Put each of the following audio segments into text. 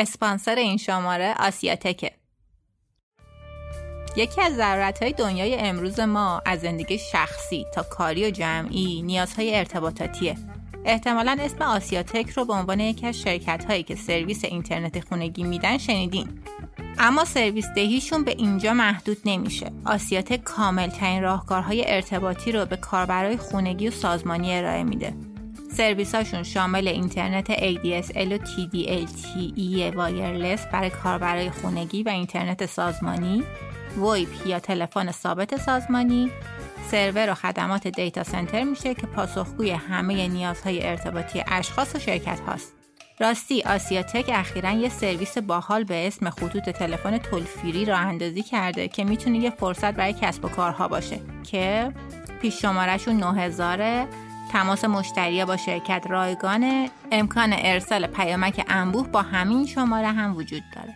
اسپانسر این شماره آسیاتکه یکی از ضرورت های دنیای امروز ما از زندگی شخصی تا کاری و جمعی نیازهای ارتباطاتیه. احتمالا اسم آسیاتک رو به عنوان یکی از شرکت هایی که سرویس اینترنت خونگی میدن شنیدین. اما سرویس دهیشون به اینجا محدود نمیشه. آسیاتک کامل ترین راهکارهای ارتباطی رو به کاربرای خونگی و سازمانی ارائه میده. سرویساشون شامل اینترنت ADSL و TDLTE wireless برای کاربرای خونگی و اینترنت سازمانی VoIP یا تلفن ثابت سازمانی سرور و خدمات data center میشه که پاسخگوی همه نیازهای ارتباطی اشخاص و شرکت هاست. راستی آسیاتک اخیرا یه سرویس باحال به اسم خطوط تلفن toll free راه اندازی کرده که می‌تونه یه فرصت برای کسب و کارها باشه که پیش شمارشون 9000 تماس مشتری با شرکت رایگانه امکان ارسال پیامک انبوه با همین شماره هم وجود داره.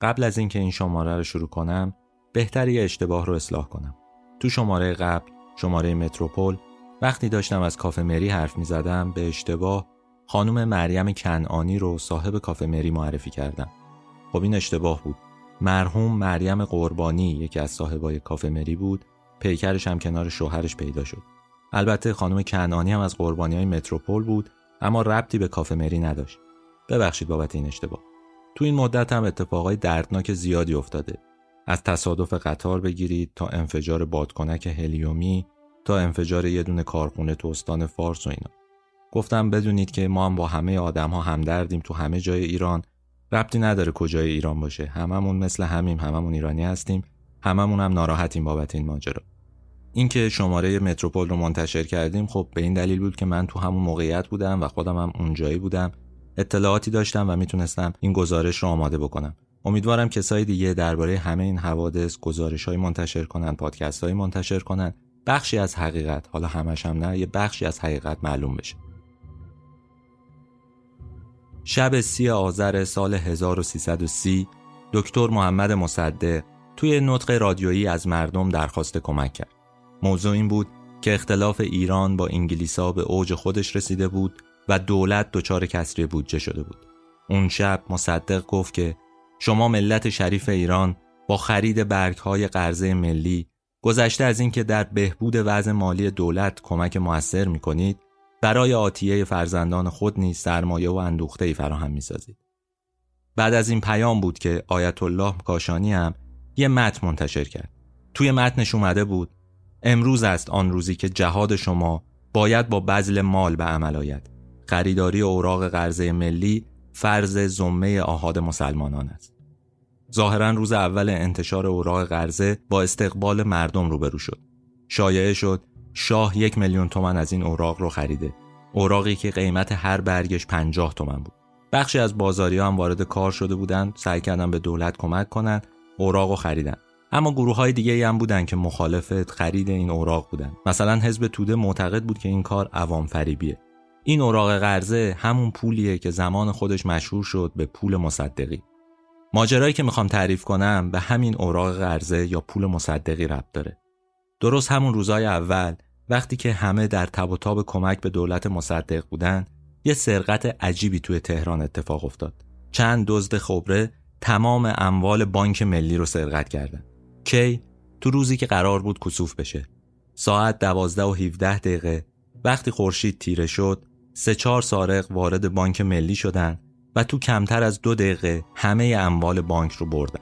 قبل از اینکه این شماره رو شروع کنم بهتر یه اشتباه رو اصلاح کنم. تو شماره قبل شماره متروپول وقتی داشتم از کافه مری حرف می زدم به اشتباه خانم مریم کنعانی رو صاحب کافه مری معرفی کردم. خب این اشتباه بود. مرحوم مریم قربانی یکی از صاحبای کافه مری بود. پیکرش هم کنار شوهرش پیدا شد. البته خانم کنعانی هم از قربانی های متروپول بود اما ربطی به کافه مری نداشت. ببخشید بابت این اشتباه. تو این مدت هم اتفاقای دردناک زیادی افتاده. از تصادف قطار بگیرید تا انفجار بادکنک هلیومی تا انفجار یه دونه کارخونه تو استان فارس و اینا. گفتم بدونید که ما هم با همه آدم ها همدردیم تو همه جای ایران. ربطی نداره کجای ایران باشه. هممون مثل همیم هممون ایرانی هستیم. هممون هم ناراحتیم بابت این ماجرا. اینکه شماره متروپول رو منتشر کردیم خب به این دلیل بود که من تو همون موقعیت بودم و خودم هم اونجایی بودم. اطلاعاتی داشتم و می‌تونستم این گزارش رو آماده بکنم. امیدوارم کسای دیگه درباره همه این حوادث گزارش های منتشر کنن پادکست های منتشر کنن. بخشی از حقیقت حالا همش هم نه یه بخشی از حقیقت معلوم بشه. شب سی آذر سال 1330 دکتر محمد مصدق توی نطق رادیویی از مردم درخواست کمک کرد. موضوع این بود که اختلاف ایران با انگلیسا به اوج خودش رسیده بود و دولت دچار کسری بودجه شده بود. اون شب مصدق گفت که شما ملت شریف ایران با خرید برگهای قرضه ملی گذشته از اینکه در بهبود وضع مالی دولت کمک موثر می کنید برای آتیه فرزندان خود نیز سرمایه و اندوخته ای فراهم می‌سازید. بعد از این پیام بود که آیت الله کاشانی هم یه متن منتشر کرد. توی متنش اومده بود امروز است آن روزی که جهاد شما باید با بذل مال به عمل آید. خریداری اوراق قرضه ملی فرض زمه آهاد مسلمانان است. ظاهرا روز اول انتشار اوراق قرضه با استقبال مردم روبرو شد. شایعه شد شاه یک میلیون تومن از این اوراق رو خریده. اوراقی که قیمت هر برگش پنجاه تومن بود. بخشی از بازاری هم وارد کار شده بودند سعی کردن به دولت کمک کنند اوراق رو خریدن. اما گروه های دیگه هم بودن که مخالف خرید این اوراق بودن. مثلا حزب توده معتقد بود که این کار عوام فریبیه این اوراق قرضه همون پولیه که زمان خودش مشهور شد به پول مصدقی. ماجرایی که می‌خوام تعریف کنم به همین اوراق قرضه یا پول مصدقی ربط داره. درست همون روزای اول وقتی که همه در تب و تاب کمک به دولت مصدق بودن یه سرقت عجیبی توی تهران اتفاق افتاد. چند دزد خبره تمام اموال بانک ملی رو سرقت کردن. کی؟ تو روزی که قرار بود کسوف بشه. ساعت دوازده و 17 دقیقه. وقتی خورشید تیره شد سه چهار سارق وارد بانک ملی شدن و تو کمتر از دو دقیقه همه اموال بانک رو بردن.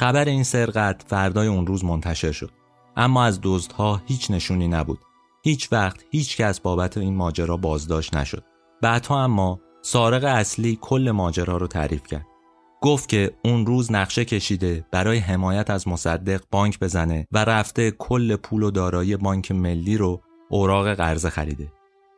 خبر این سرقت فردای اون روز منتشر شد. اما از دزدها هیچ نشونی نبود. هیچ وقت هیچ کس بابت این ماجرا بازداشت نشد. بعدها اما سارق اصلی کل ماجرا رو تعریف کرد. گفت که اون روز نقشه کشیده برای حمایت از مصدق بانک بزنه و رفته کل پول و دارایی بانک ملی رو اوراق قرضه خریده.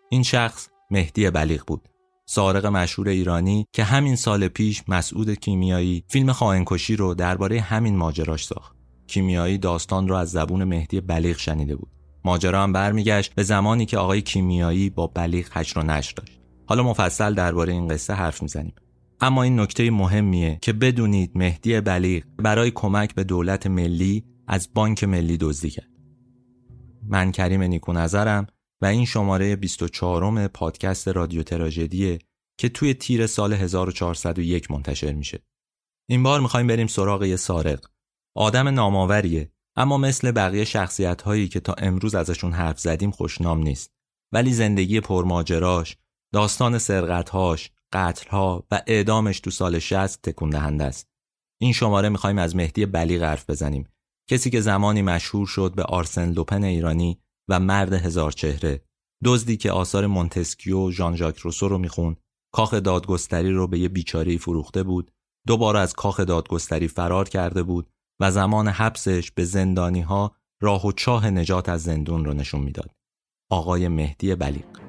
این شخص مهدی بلیغ بود. سارق مشهور ایرانی که همین سال پیش مسعود کیمیایی فیلم خائنکشی رو درباره همین ماجراش ساخت. کیمیایی داستان را از زبون مهدی بلیغ شنیده بود. ماجرا هم برمیگشت به زمانی که آقای کیمیایی با بلیغ هجر و نشر داشت حالا مفصل درباره این قصه حرف می‌زنیم اما این نکته مهمیه که بدونید مهدی بلیغ برای کمک به دولت ملی از بانک ملی دزدی کرد. من کریم نیکو نظرم و این شماره 24 پادکست رادیو تراژدیه که توی تیر سال 1401 منتشر میشه. این بار می‌خوایم بریم سراغ یه سارق. آدم نامآوریه اما مثل بقیه شخصیت هایی که تا امروز ازشون حرف زدیم خوشنام نیست. ولی زندگی پرماجراش، داستان سرقتهاش، قتلها و اعدامش تو سال 60 تکون دهنده است. این شماره می‌خوایم از مهدی بلی حرف بزنیم. کسی که زمانی مشهور شد به آرسن لوپن ایرانی و مرد هزار چهره. دزدی که آثار مونتسکیو ژان ژاک روسو رو می‌خوند کاخ دادگستری رو به یه بیچاره فروخته بود دوباره از کاخ دادگستری فرار کرده بود و زمان حبسش به زندانی ها راه و چاه نجات از زندون رو نشون می‌داد. آقای مهدی بلیق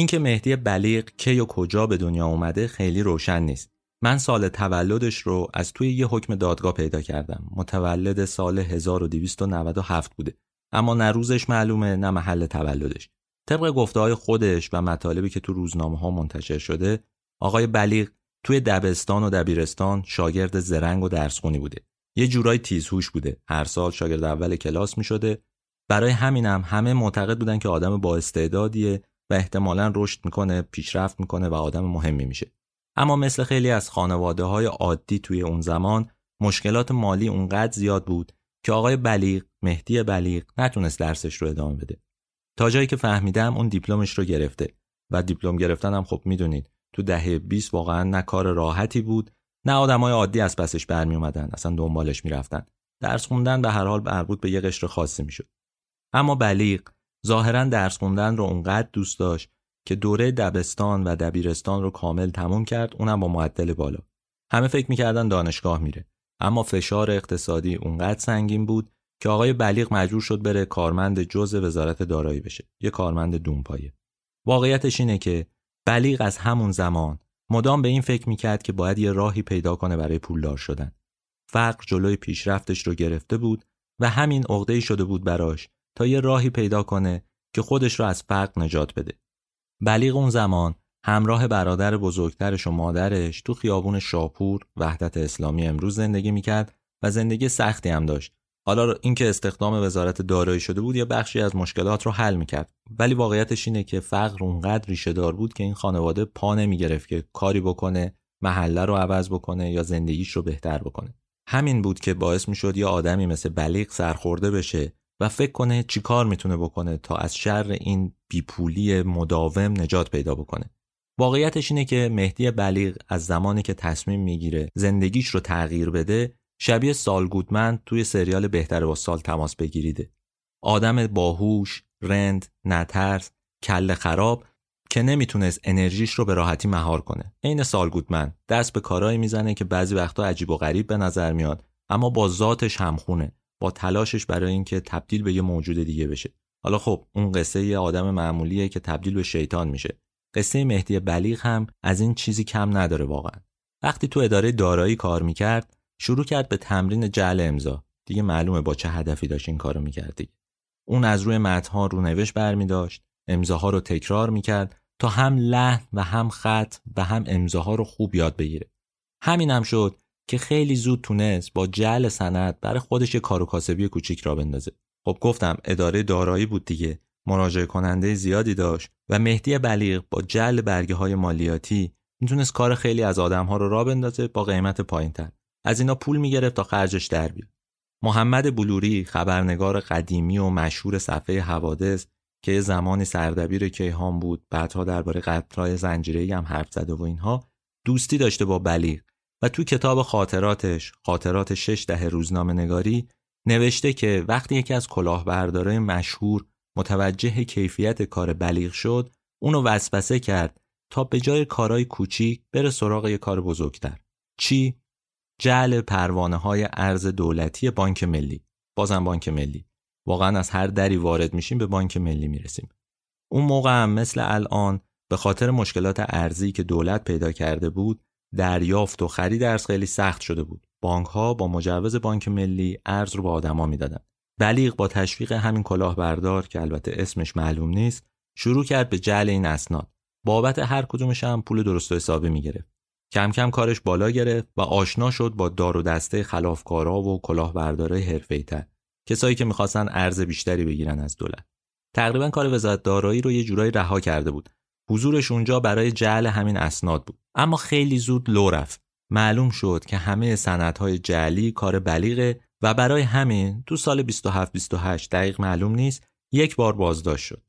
اینکه مهدی بلیغ کی و کجا به دنیا اومده خیلی روشن نیست. من سال تولدش رو از توی یه حکم دادگاه پیدا کردم. متولد سال 1297 بوده. اما نه روزش معلومه نه محل تولدش. طبق گفته های خودش و مطالبی که تو روزنامه ها منتشر شده، آقای بلیغ توی دبستان و دبیرستان شاگرد زرنگ و درسخونی بوده. یه جورای تیزهوش بوده. هر سال شاگرد اول کلاس می شده. برای همینم همه معتقد بودن که آدم با استعدادیه و احتمالا رشد می‌کنه پیشرفت می‌کنه و آدم مهمی میشه. اما مثل خیلی از خانواده های عادی توی اون زمان مشکلات مالی اونقدر زیاد بود که آقای بلیغ مهدی بلیغ نتونست درسش رو ادامه بده. تا جایی که فهمیدم اون دیپلمش رو گرفته و دیپلم گرفتن هم خب می‌دونید تو دهه 20 واقعا نه کار راحتی بود نه آدمای عادی از پسش برمی اومدن اصلا دنبالش می‌رفتن. درس خوندن به هر حال مربوط به یه قشر خاصی می‌شد. اما بلیغ ظاهرا درس خوندن رو اونقدر دوست داشت که دوره دبستان و دبیرستان رو کامل تموم کرد اونم با معدل بالا. همه فکر می‌کردن دانشگاه میره. اما فشار اقتصادی اونقدر سنگین بود که آقای بلیغ مجبور شد بره کارمند جز وزارت دارایی بشه یه کارمند دونپایه. واقعیتش اینه که بلیغ از همون زمان مدام به این فکر می‌کرد که باید یه راهی پیدا کنه برای پولدار شدن. فقر جلوی پیشرفتش رو گرفته بود و همین عقده شده بود براش تا یه راهی پیدا کنه که خودش رو از فقر نجات بده. بلیغ اون زمان همراه برادر بزرگترش و مادرش تو خیابون شاپور وحدت اسلامی امروز زندگی می‌کرد و زندگی سختی هم داشت. حالا اینکه استخدام وزارت دارایی شده بود یا بخشی از مشکلات رو حل می‌کرد ولی واقعیتش اینه که فقر اونقدر ریشه دار بود که این خانواده پا نمی‌گرفت که کاری بکنه محله رو عوض بکنه یا زندگیش رو بهتر بکنه همین بود که باعث می‌شد یه آدمی مثل بلیغ سرخورده بشه و فکر کنه چی کار می‌تونه بکنه تا از شر این بیپولی مداوم نجات پیدا بکنه. واقعیتش اینه که مهدی بلیغ از زمانی که تصمیم می‌گیره زندگیش رو تغییر بده شبیه سال گودمن توی سریال بهتر با سال تماس بگیریده. آدم باهوش، رند، نترس، کل خراب که نمی‌تونست انرژیش رو به راحتی مهار کنه. عین سال گودمن دست به کارایی می‌زنه که بعضی وقتا عجیب و غریب به نظر میاد اما با ذاتش همخونه با تلاشش برای اینکه تبدیل به یه موجود دیگه بشه. حالا خب اون قصه یه آدم معمولیه که تبدیل به شیطان میشه. قصه مهدی بلیغ هم از این چیزی کم نداره واقعا. وقتی تو اداره دارایی کار می‌کرد شروع کرد به تمرین جعل امضا. دیگه معلومه با چه هدفی داشت این کارو می‌کرد اون از روی متنها رونوشت برمیداشت امضاها رو تکرار می‌کرد تا هم لحن و هم خط و هم امضاها رو خوب یاد بگیره. همین هم شد که خیلی زود تونست با جعل سند برای خودش یه کار کاسبی کوچیک را بندازه. خب گفتم اداره دارایی بود دیگه. مراجعه کننده زیادی داشت و مهدی بلیغ با جعل برگه های مالیاتی می‌تونست کار خیلی از آدم ها رو را بندازه با قیمت پایینتر. از اینا پول می‌گرفت تا خرجش در بیاد. محمد بلوری خبرنگار قدیمی و مشهور صفحه حوادث که یه زمانی سردبیر کیهان بود بعدها درباره قطرهای زنجیره‌ای هم حرف زده و اینها دوستی داشته با بلیغ. و تو کتاب خاطراتش خاطرات شش دهه روزنامه نگاری نوشته که وقتی یکی از کلاهبردارای مشهور متوجه کیفیت کار بلیغ شد اونو وسوسه کرد تا به جای کارهای کوچیک بره سراغ یه کار بزرگتر. چی؟ جعل پروانه های ارز دولتی بانک ملی. بازم بانک ملی. واقعا از هر دری وارد میشیم به بانک ملی می‌رسیم. اون موقع هم مثل الان به خاطر مشکلات ارزی که دولت پیدا کرده بود دریافت و خرید ارز خیلی سخت شده بود. بانک ها با مجوز بانک ملی ارز رو به آدما می‌دادن. بلیغ با تشویق همین کلاهبردار که البته اسمش معلوم نیست شروع کرد به جعل این اسناد. بابت هر کدومش هم پول درست و حسابی می‌گرفت. کم کم کارش بالا گرفت و آشنا شد با دار و دسته خلافکارا و کلاهبردارای حرفه‌ای‌تر. کسایی که می‌خواستن ارز بیشتری بگیرن از دولت. تقریبا کار وزارت دارایی رو یه جورایی رها کرده بود. حضورش اونجا برای جعل همین اسناد بود. اما خیلی زود لو رفت. معلوم شد که همه سندهای جعلی کار بلیغه و برای همین تو سال 27 28 دقیق معلوم نیست یک بار بازداشت شد.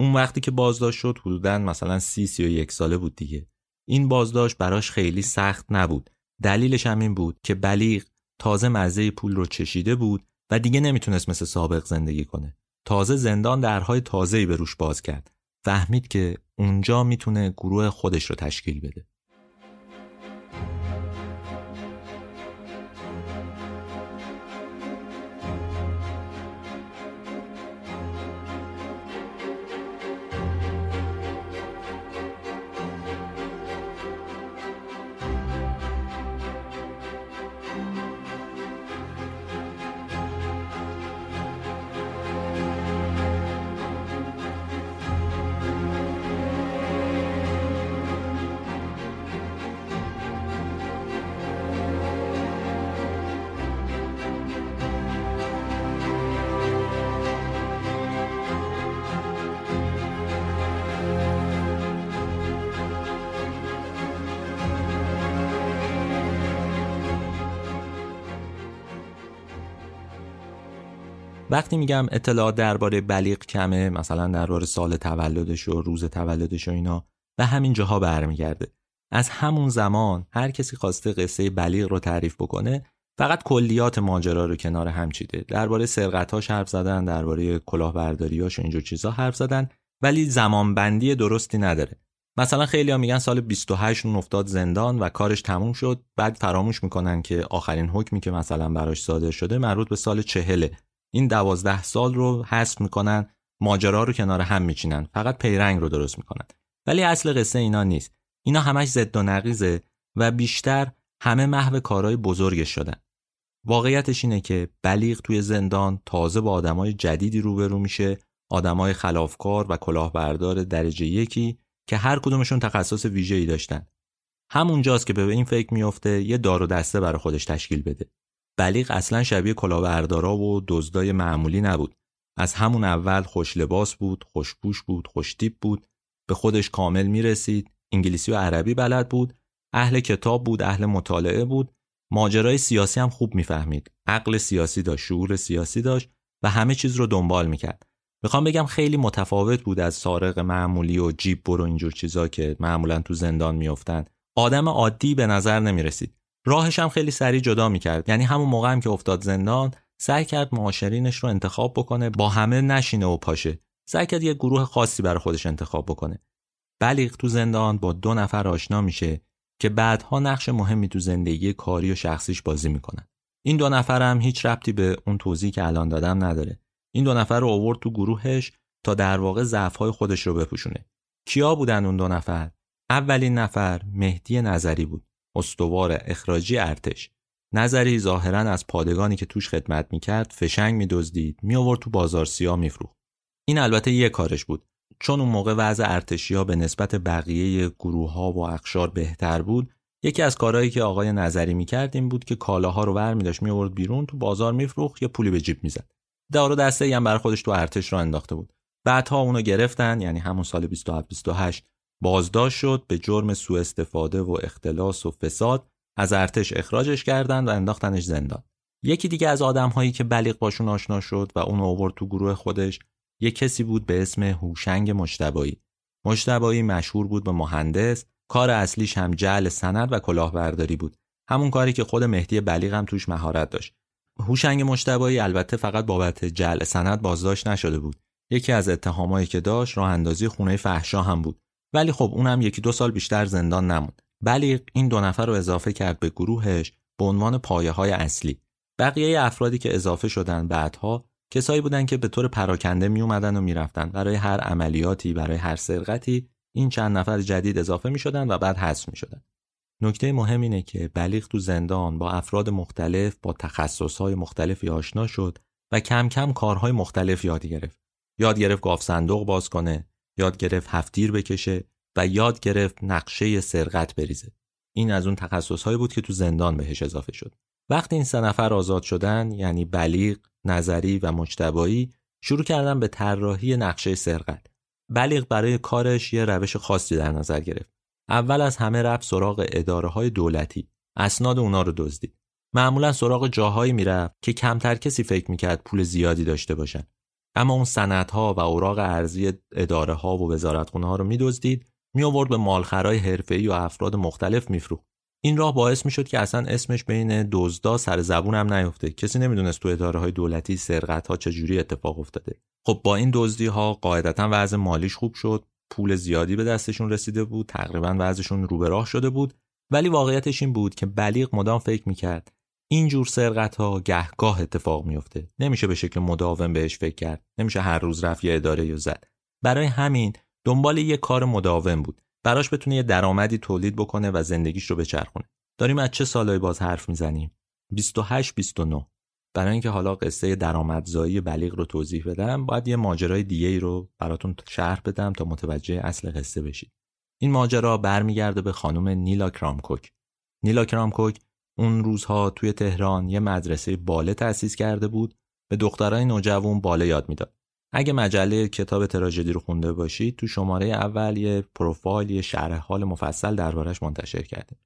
اون وقتی که بازداشت شد حدودا مثلا سی سی و یک ساله بود دیگه. این بازداشت براش خیلی سخت نبود. دلیلش هم این بود که بلیغ تازه مزه پول رو چشیده بود و دیگه نمی‌تونست مثل سابق زندگی کنه. تازه زندان درهای تازه‌ای به روش باز کرد. فهمید که اونجا می‌تونه گروه خودش رو تشکیل بده. وقتی میگم اطلاعات درباره بلیغ کمه مثلا درباره سال تولدش و روز تولدش و اینا به همین جاها برمیگرده. از همون زمان هر کسی خواسته قصه بلیغ رو تعریف بکنه فقط کلیات ماجرا رو کنار هم چیده. درباره سرقتاش حرف زدن درباره کلاهبرداریاش و اینجور چیزا حرف زدن ولی زمانبندی درستی نداره. مثلا خیلی ها میگن سال 28 اون افتاد زندان و کارش تموم شد بعد فراموش می‌کنن که آخرین حکمی که مثلا براش صادر شده مربوط به سال چهله این دوازده سال رو حذف می‌کنن ماجرا رو کنار هم میچینن فقط پیرنگ رو درست می‌کنن. ولی اصل قصه اینا نیست. اینا همش ضد و نقیزه و بیشتر همه محو کارهای بزرگش شدن. واقعیتش اینه که بلیغ توی زندان تازه با آدمای جدیدی روبرو میشه آدمای خلافکار و کلاهبردار درجه یکی که هر کدومشون تخصص ویژه‌ای داشتن. همونجاست که به این فکر میافته یه دار و دسته برای خودش تشکیل بده. بلیغ اصلا شبیه کلاهبردارا و دزدای معمولی نبود. از همون اول خوش لباس بود خوشپوش بود خوشتیپ بود. به خودش کامل می‌رسید. انگلیسی و عربی بلد بود. اهل کتاب بود اهل مطالعه بود. ماجرای سیاسی هم خوب می‌فهمید. عقل سیاسی داشت شعور سیاسی داشت و همه چیز رو دنبال می‌کرد. می‌خوام بگم خیلی متفاوت بود از سارق معمولی و جیب برو اینجور چیزا که معمولا تو زندان میافتند آدم عادی به نظر نمی‌رسید. راهش هم خیلی سریع جدا می‌کرد. یعنی همون موقع هم که افتاد زندان سعی کرد معاشرینش رو انتخاب بکنه با همه نشینه و پاشه. سعی کرد یه گروه خاصی برای خودش انتخاب بکنه. بلیغ تو زندان با دو نفر آشنا میشه که بعدها نقش مهمی تو زندگی کاری و شخصیش بازی می‌کنن. این دو نفر هم هیچ ربطی به اون توضیحی که الان دادم نداره. این دو نفر رو آورد تو گروهش تا در واقع ضعف‌های خودش رو بپوشونه. کیا بودن اون دو نفر؟ اولین نفر مهدی نظری بود. استوار اخراجی ارتش. نظری ظاهرا از پادگانی که توش خدمت می‌کرد فشنگ میدزدید میآورد تو بازار سیاه میفروخت. این البته یه کارش بود. چون اون موقع وضع ارتشی به نسبت بقیه گروه ها و اقشار بهتر بود یکی از کارهایی که آقای نظری می‌کرد این بود که کالاها رو ور میداشت میآورد بیرون تو بازار میفروخت یه پولی به جیب می‌زد. دارو دسته هم بر خودش تو ارتش رو انداخته بود. بعدها اونو گرفتن یعنی همون سال 27 28 بازداشت شد به جرم سوء استفاده و اختلاس و فساد از ارتش اخراجش کردند و انداختنش زندان. یکی دیگه از آدمهایی که بلیغ باشون آشنا شد و اون آورد تو گروه خودش یک کسی بود به اسم هوشنگ مجتبایی مجتبایی مشهور بود به مهندس کار اصلیش هم جعل سند و کلاهبرداری بود. همون کاری که خود مهدی بلیغ هم توش مهارت داشت. هوشنگ مجتبایی البته فقط بابت جعل سند بازداشت نشده بود. یکی از اتهامایی که داشت راه اندازی خونه فحشا هم بود. ولی خب اونم یکی دو سال بیشتر زندان نموند بلیغ این دو نفر رو اضافه کرد به گروهش به عنوان پایه های اصلی بقیه افرادی که اضافه شدن بعدها کسایی بودن که به طور پراکنده می اومدن و می‌رفتن برای هر عملیاتی برای هر سرقتی این چند نفر جدید اضافه می شدن و بعد حذف می شدن. نکته مهم اینه که بلیغ تو زندان با افراد مختلف با تخصصهای مختلفی آشنا شد و کم کم کارهای مختلف یاد گرفت. یاد گرفت گاف صندوق باز کنه، یاد گرفت هفتیر بکشه و یاد گرفت نقشه سرقت بریزه. این از اون تخصصهایی بود که تو زندان بهش اضافه شد. وقتی این سه نفر آزاد شدن یعنی بلیغ، نظری و مجتبایی شروع کردن به طراحی نقشه سرقت. بلیغ برای کارش یه روش خاصی در نظر گرفت. اول از همه رفت سراغ اداره های دولتی. اسناد اونا رو دزدید. معمولا سراغ جاهایی می‌رفت که کمتر کسی فکر می‌کرد پول زیادی داشته باشن. اما اون سندها و اوراق ارزی اداره ها و وزارتخونه ها رو میدزدید می آورد به مالخرای حرفه‌ای و افراد مختلف میفروخت. این راه باعث می‌شد که اصلا اسمش بین دزدا سر زبون هم نیفته. کسی نمی‌دونست تو اداره های دولتی سرقت ها چجوری اتفاق افتاده. خب با این دزدی ها قاعدتا وضع مالیش خوب شد. پول زیادی به دستشون رسیده بود. تقریبا وضعشون رو به راه شده بود. ولی واقعیتش این بود که بلیغ مدام فکر می‌کرد این جور سرقت ها گهگاه اتفاق میفته نمیشه به شکل مداوم بهش فکر کرد. نمیشه هر روز رفت یه اداره یا زد. برای همین دنبال یه کار مداوم بود. براش بتونه یه درآمدی تولید بکنه و زندگیش رو بچرخونه. داریم از چه سالهایی باز حرف می‌زنیم؟ 28 29 برای اینکه حالا قصه درآمدزایی بلیغ رو توضیح بدم باید یه ماجرای دیگه ای رو براتون شرح بدم تا متوجه اصل قصه بشید. این ماجرا برمیگرده به خانم نیلا کرامکوک. نیلا کرامکوک اون روزها توی تهران یه مدرسه باله تأسیس کرده بود. به دخترای نوجوان باله یاد می‌داد. اگه مجله کتاب تراژدی رو خونده باشید تو شماره اول یه پروفایل یه شرح حال مفصل دربارش منتشر کرده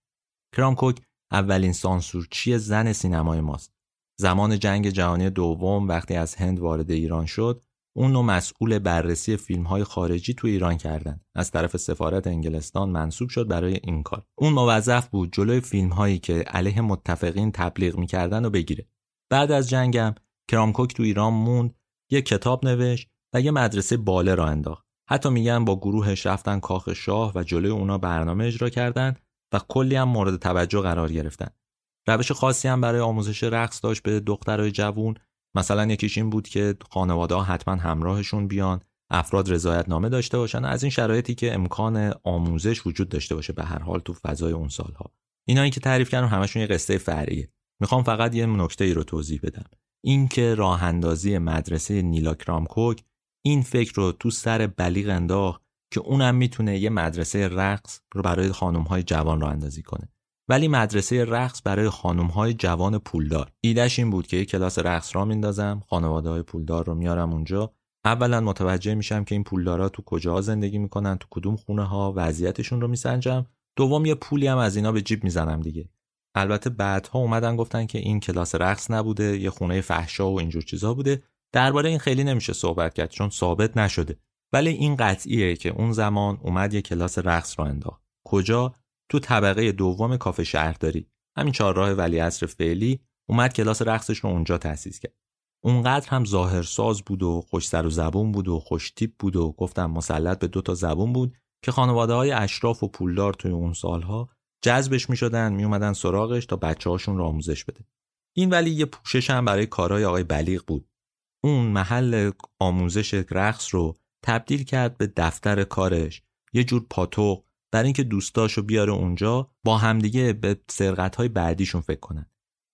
کرامکوک اولین سانسورچی زن سینمای ماست. زمان جنگ جهانی دوم وقتی از هند وارد ایران شد اون رو مسئول بررسی فیلم های خارجی تو ایران کردن. از طرف سفارت انگلستان منصوب شد برای این کار. اون موظف بود جلوی فیلم هایی که علیه متفقین تبلیغ می‌کردن و بگیره. بعد از جنگم کرامکوک تو ایران موند یه کتاب نوشت و یه مدرسه باله را انداخت. حتی میگن با گروهش رفتن کاخ شاه و جلوی اونا برنامه اجرا کردن و کلی هم مورد توجه قرار گرفتن. روش خاصی هم برای آموزش رقص داشت به دخترای جوون مثلا یکیش این بود که خانواده ها حتما همراهشون بیان افراد رضایت نامه داشته باشن از این شرایطی که امکان آموزش وجود داشته باشه به هر حال تو فضای اون سالها. اینایی که تعریف کردم همشون یه قصه فرعیه. می‌خوام فقط یه نکته ای رو توضیح بدم. اینکه راه اندازی مدرسه نیلا کرامکوک این فکر رو تو سر بلیغ انداخت که اونم می‌تونه یه مدرسه رقص رو برای خانم های جوان رو اندازی کنه. ولی مدرسه رقص برای خانم های جوان پولدار. ایدهش این بود که یه کلاس رقص را میندازم خانواده های پولدار رو میارم اونجا. اولا متوجه میشم که این پولدارا تو کجا زندگی می‌کنن تو کدوم خونه ها وضعیتشون رو میسنجم. دوم یه پولی هم از اینا به جیب می‌زنم دیگه. البته بعدها اومدن گفتن که این کلاس رقص نبوده یه خونه فحشا و اینجور چیزا بوده. درباره این خیلی نمیشه صحبت کرد چون ثابت نشده. ولی این قطعیه که اون زمان اومد یه کلاس رقص را انداخت. کجا؟ تو طبقه دوم کافه شهرداری. همین چهارراه ولیعصر فعلی اومد کلاس رقصش رو اونجا تأسیس کرد. اونقدر هم ظاهرساز بود و خوش سر و زبون بود و خوش تیپ بود و گفتم مسلط به دو تا زبون بود که خانواده های اشراف و پولدار توی اون سالها جذبش می شدن می اومدن سراغش تا بچه هاشون رو آموزش بده. این ولی یه پوشش هم برای کارهای آقای بلیغ بود. اون محل آموزش رقص رو تبدیل کرد به دفتر کارش. یه جور پاتوق برای اینکه دوستاشو بیاره اونجا با همدیگه به سرقت های بعدیشون فکر کنن.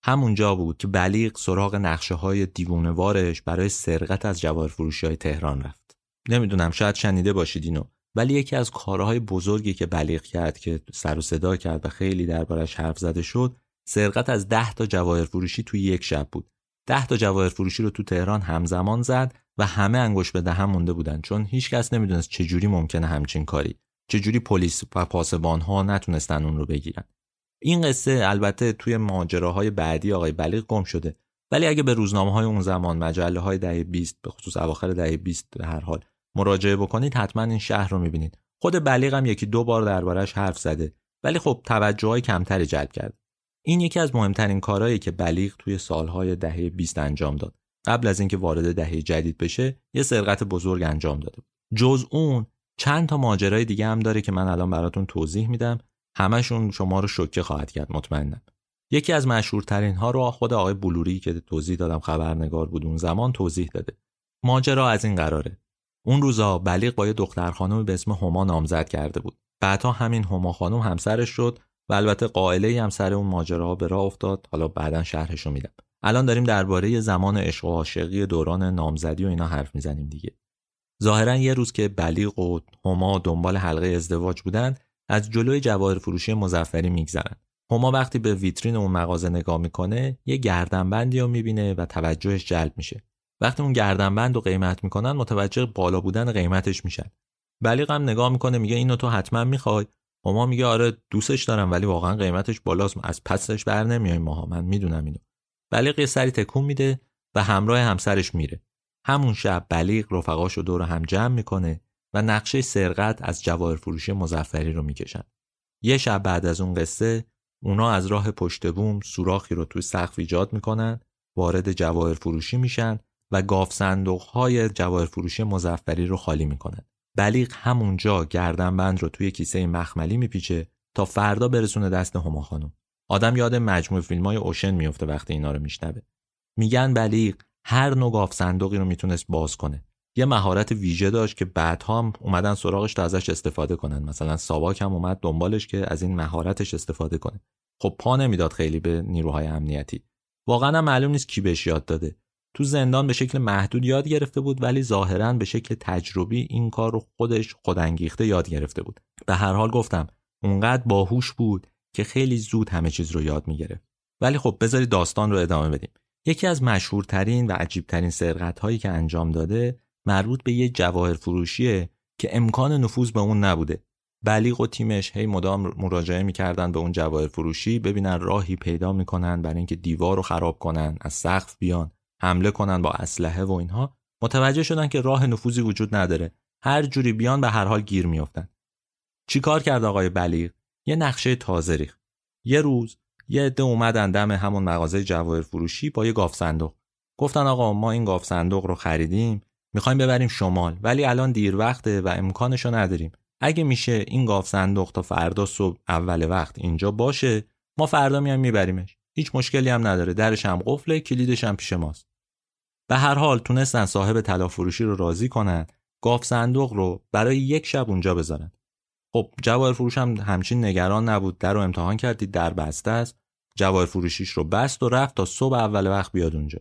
همونجا بود که بلیغ سراغ نقشه های دیوونوارش برای سرقت از جواهر فروشی های تهران رفت. نمی‌دونم شاید شنیده باشید اینو ولی یکی از کارهای بزرگی که بلیغ کرد که سر و صدا کرد و خیلی دربارش حرف زده شد سرقت از ده تا جواهر فروشی توی یک شب بود. ده تا جواهر فروشی رو تو تهران همزمان زد و همه انگوش به دهن مونده بودن چون هیچکس نمی‌دونست چجوری ممکنه همچین کاری. چجوری پلیس و پاسبان ها نتونستن اون رو بگیرن. این قصه البته توی ماجراهای بعدی آقای بلیغ گم شده. ولی اگه به روزنامه های اون زمان مجله های دهه 20 به خصوص اواخر دهه 20 به هر حال مراجعه بکنید حتما این شهر رو می‌بینید. خود بلیغ هم یکی دو بار دربارش حرف زده. ولی خب توجه های کمتری جلب کرد این یکی از مهمترین کارهایی که بلیغ توی سالهای دهه 20 انجام داد. قبل از اینکه وارد دهه جدید بشه یه سرقت بزرگ انجام داده جز اون چند تا ماجرای دیگه هم داره که من الان براتون توضیح میدم. همشون شما رو شوکه خواهد کرد مطمئنم. یکی از مشهورترین ها رو خود آقای بلوری که توضیح دادم خبرنگار بود اون زمان توضیح داده. ماجرا از این قراره. اون روزا بلیغ با یه دختر خانم به اسم هما نامزد کرده بود. بعدها همین هما خانم همسرش شد و البته قائله هم سر اون ماجراها به راه افتاد. حالا بعدا شرحش رو میدم. الان داریم درباره زمان عشق و عاشقی دوران نامزدی و اینا حرف می‌زنیم دیگه. ظاهرا یه روز که بلیغ و هما دنبال حلقه ازدواج بودن از جلوی جواهر فروشی مزفری میگذرن. هما وقتی به ویترین اون مغازه نگاه می‌کنه یه گردنبندی رو می‌بینه و توجهش جلب میشه. وقتی اون گردنبند رو قیمت می‌کنن متوجه بالا بودن قیمتش میشن. بلیغ هم نگاه می‌کنه میگه اینو تو حتما می‌خوای. هما میگه آره دوستش دارم ولی واقعا قیمتش بالاست. از پسش بر نمیایم ماها من می‌دونم اینو. بلیغ یه سری تکون میده و همراه همسرش میره. همون شب بلیغ رفقاش رو دور هم جمع می‌کنه و نقشه سرقت از جواهر فروشی مزفری رو می‌کشن. یه شب بعد از اون قصه اونا از راه پشت بوم سوراخی رو توی سقف ایجاد می‌کنن وارد جواهر فروشی میشن و گاف صندوق های جواهر فروشی مزفری رو خالی می‌کنن. بلیغ همونجا گردنبند رو توی کیسه مخملی میپیچه تا فردا برسونه دست هما خانم. آدم یاد مجموع فیلم های اوشن میفته وقتی اینا رو میشنوه. میگن بلیغ هر نوع گاف صندوقی رو می‌تونست باز کنه. یه مهارت ویژه داشت که بعدها هم اومدن سراغش تا ازش استفاده کنن. مثلا ساواک هم اومد دنبالش که از این مهارتش استفاده کنه. خب پا نمی‌داد خیلی به نیروهای امنیتی. واقعا معلوم نیست کی بهش یاد داده. تو زندان به شکل محدود یاد گرفته بود ولی ظاهرا به شکل تجربی این کار رو خودش خودانگیخته یاد گرفته بود. به هر حال گفتم اونقدر باهوش بود که خیلی زود همه چیز رو یاد می‌گرفت. ولی خب بذارید داستان رو ادامه بدیم. یکی از مشهورترین و عجیبترین سرقت هایی که انجام داده مربوط به یه جواهر فروشیه که امکان نفوذ به اون نبوده. بلیغ و تیمش هی مدام مراجعه می‌کردن به اون جواهر فروشی ببینن راهی پیدا می‌کنن برای اینکه دیوار رو خراب کنن از سقف بیان حمله کنن با اسلحه و اینها. متوجه شدن که راه نفوذی وجود نداره. هر جوری بیان به هر حال گیر میافتن. چیکار کرد آقای بلیغ؟ یه نقشه تازه ریخت. یه روز یه عده اومدن دم همون مغازه جواهر فروشی با یه گاف صندوق. گفتن آقا ما این گاف صندوق رو خریدیم می‌خوایم ببریم شمال ولی الان دیر وقته و امکانشو نداریم. اگه میشه این گاف صندوق تا فردا صبح اول وقت اینجا باشه ما فردا میایم میبریمش. هیچ مشکلی هم نداره. درش هم قفله کلیدش هم پیش ماست. به هر حال تونستن صاحب طلا فروشی رو راضی کنن گاف صندوق رو برای یک شب اونجا بذارن. خب جواهر فروش هم همچین نگران نبود. در رو امتحان کردید در بسته است. جواهر فروشیش رو بست و رفت تا صبح اول وقت بیاد اونجا.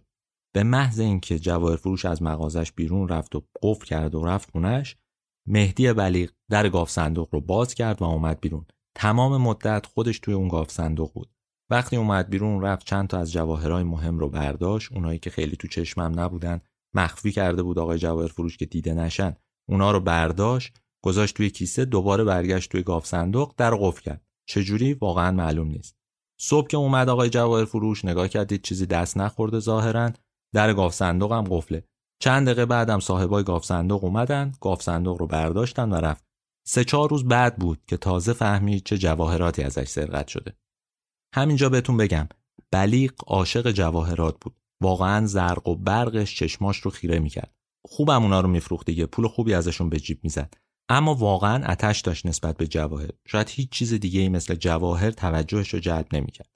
به محض اینکه جواهر فروش از مغازش بیرون رفت و قفل کرد و رفت خونش مهدی بلیغ در گاف صندوق رو باز کرد و اومد بیرون. تمام مدت خودش توی اون گاف صندوق بود. وقتی اومد بیرون رفت چند تا از جواهرهای مهم رو برداشت. اونایی که خیلی تو چشمم نبودن مخفی کرده بود آقای جواهر فروش که دیده نشن. اونا رو برداشت گذاشت توی کیسه دوباره برگشت توی گاف صندوق در قفل کرد. چجوری؟ واقعا معلوم نیست. صبح که اومد آقای جواهر فروش نگاه کردید چیزی دست نخورده ظاهرا. در گاف صندوق هم قفله. چند دقیقه بعدم صاحبای گاف صندوق اومدن گاف صندوق رو برداشتن و رفت. سه چهار روز بعد بود که تازه فهمید چه جواهراتی ازش سرقت شده. همینجا بهتون بگم بلیق عاشق جواهرات بود. واقعا زرق و برقش چشماش رو خیره می‌کرد. خوبم اونا رو میفروخت دیگه پول خوبی ازشون به جیب می‌زد. اما واقعا اتش داشت نسبت به جواهر. شاید هیچ چیز دیگه ای مثل جواهر توجهش رو جلب نمی‌کرد.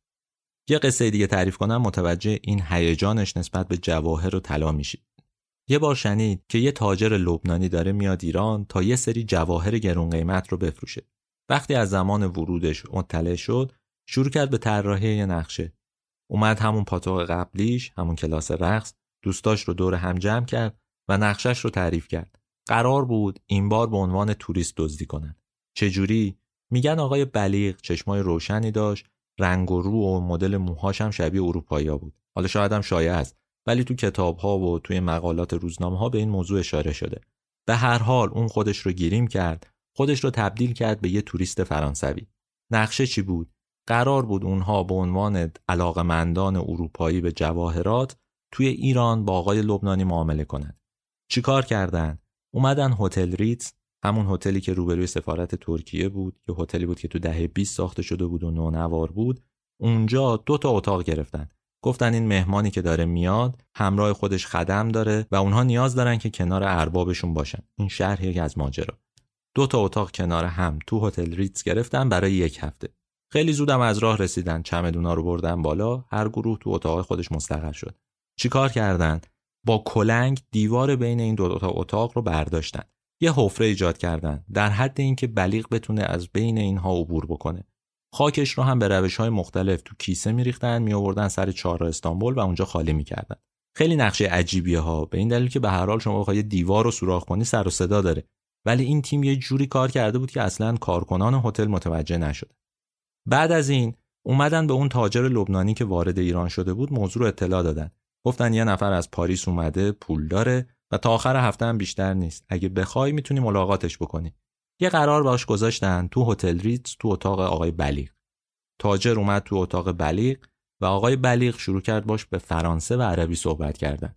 یه قصه دیگه تعریف کنم متوجه این هیجانش نسبت به جواهر و طلا میشید یه بار شنید که یه تاجر لبنانی داره میاد ایران تا یه سری جواهر گرون قیمت رو بفروشه. وقتی از زمان ورودش مطلع شد شروع کرد به طراحی یه نقشه. اومد همون پاتوق قبلیش همون کلاس رقص دوستاش رو دور هم جمع کرد و نقشش رو تعریف کرد. قرار بود این بار به عنوان توریست دزدی کنن. چجوری؟ میگن آقای بلیغ چشمای روشنی داشت رنگ و رو و مدل موهاش هم شبیه اروپایی بود. حالا شاید هم شایع است ولی تو کتاب ها و توی مقالات روزنامه ها به این موضوع اشاره شده. به هر حال اون خودش رو گیریم کرد خودش رو تبدیل کرد به یه توریست فرانسوی. نقشه چی بود؟ قرار بود اونها به عنوان علاقمندان اروپایی به جواهرات توی ایران با آقای لبنانی معامله کنند چیکار کردن؟ اومدن هتل ریتز همون هتلی که روبروی سفارت ترکیه بود یه هتلی بود که تو دهه 20 ساخته شده بود و نونوار بود اونجا دو تا اتاق گرفتن. گفتن این مهمانی که داره میاد همراه خودش خدم داره و اونها نیاز دارن که کنار اربابشون باشن. این شهر از ماجرا. دو تا اتاق کنار هم تو هتل ریتز گرفتن برای یک هفته. خیلی زودم از راه رسیدن چمدونا رو بردن بالا هر گروه تو اتاق خودش مستقر شد. چیکار کردن؟ با کلنگ دیوار بین این دو تا اتاق رو برداشتن. یه حفره ایجاد کردن در حد اینکه بلیغ بتونه از بین اینها عبور بکنه. خاکش رو هم به روش های مختلف تو کیسه میریختن می آوردن سر چهار استانبول و اونجا خالی می‌کردن. خیلی نقشه عجیبیه ها به این دلیل که به هر حال شما بخوای دیوار رو سوراخ کنی سر و صدا داره. ولی این تیم یه جوری کار کرده بود که اصلا کارکنان هتل متوجه نشده. بعد از این اومدن به اون تاجر لبنانی که وارد ایران شده بود موضوع رو اطلاع دادن. گفتن یه نفر از پاریس اومده پول داره و تا آخر هفته هم بیشتر نیست. اگه بخوای می‌تونی ملاقاتش بکنی. یه قرار باش گذاشتن تو هتل ریتز تو اتاق آقای بلیغ. تاجر اومد تو اتاق بلیغ و آقای بلیغ شروع کرد باش به فرانسه و عربی صحبت کردن.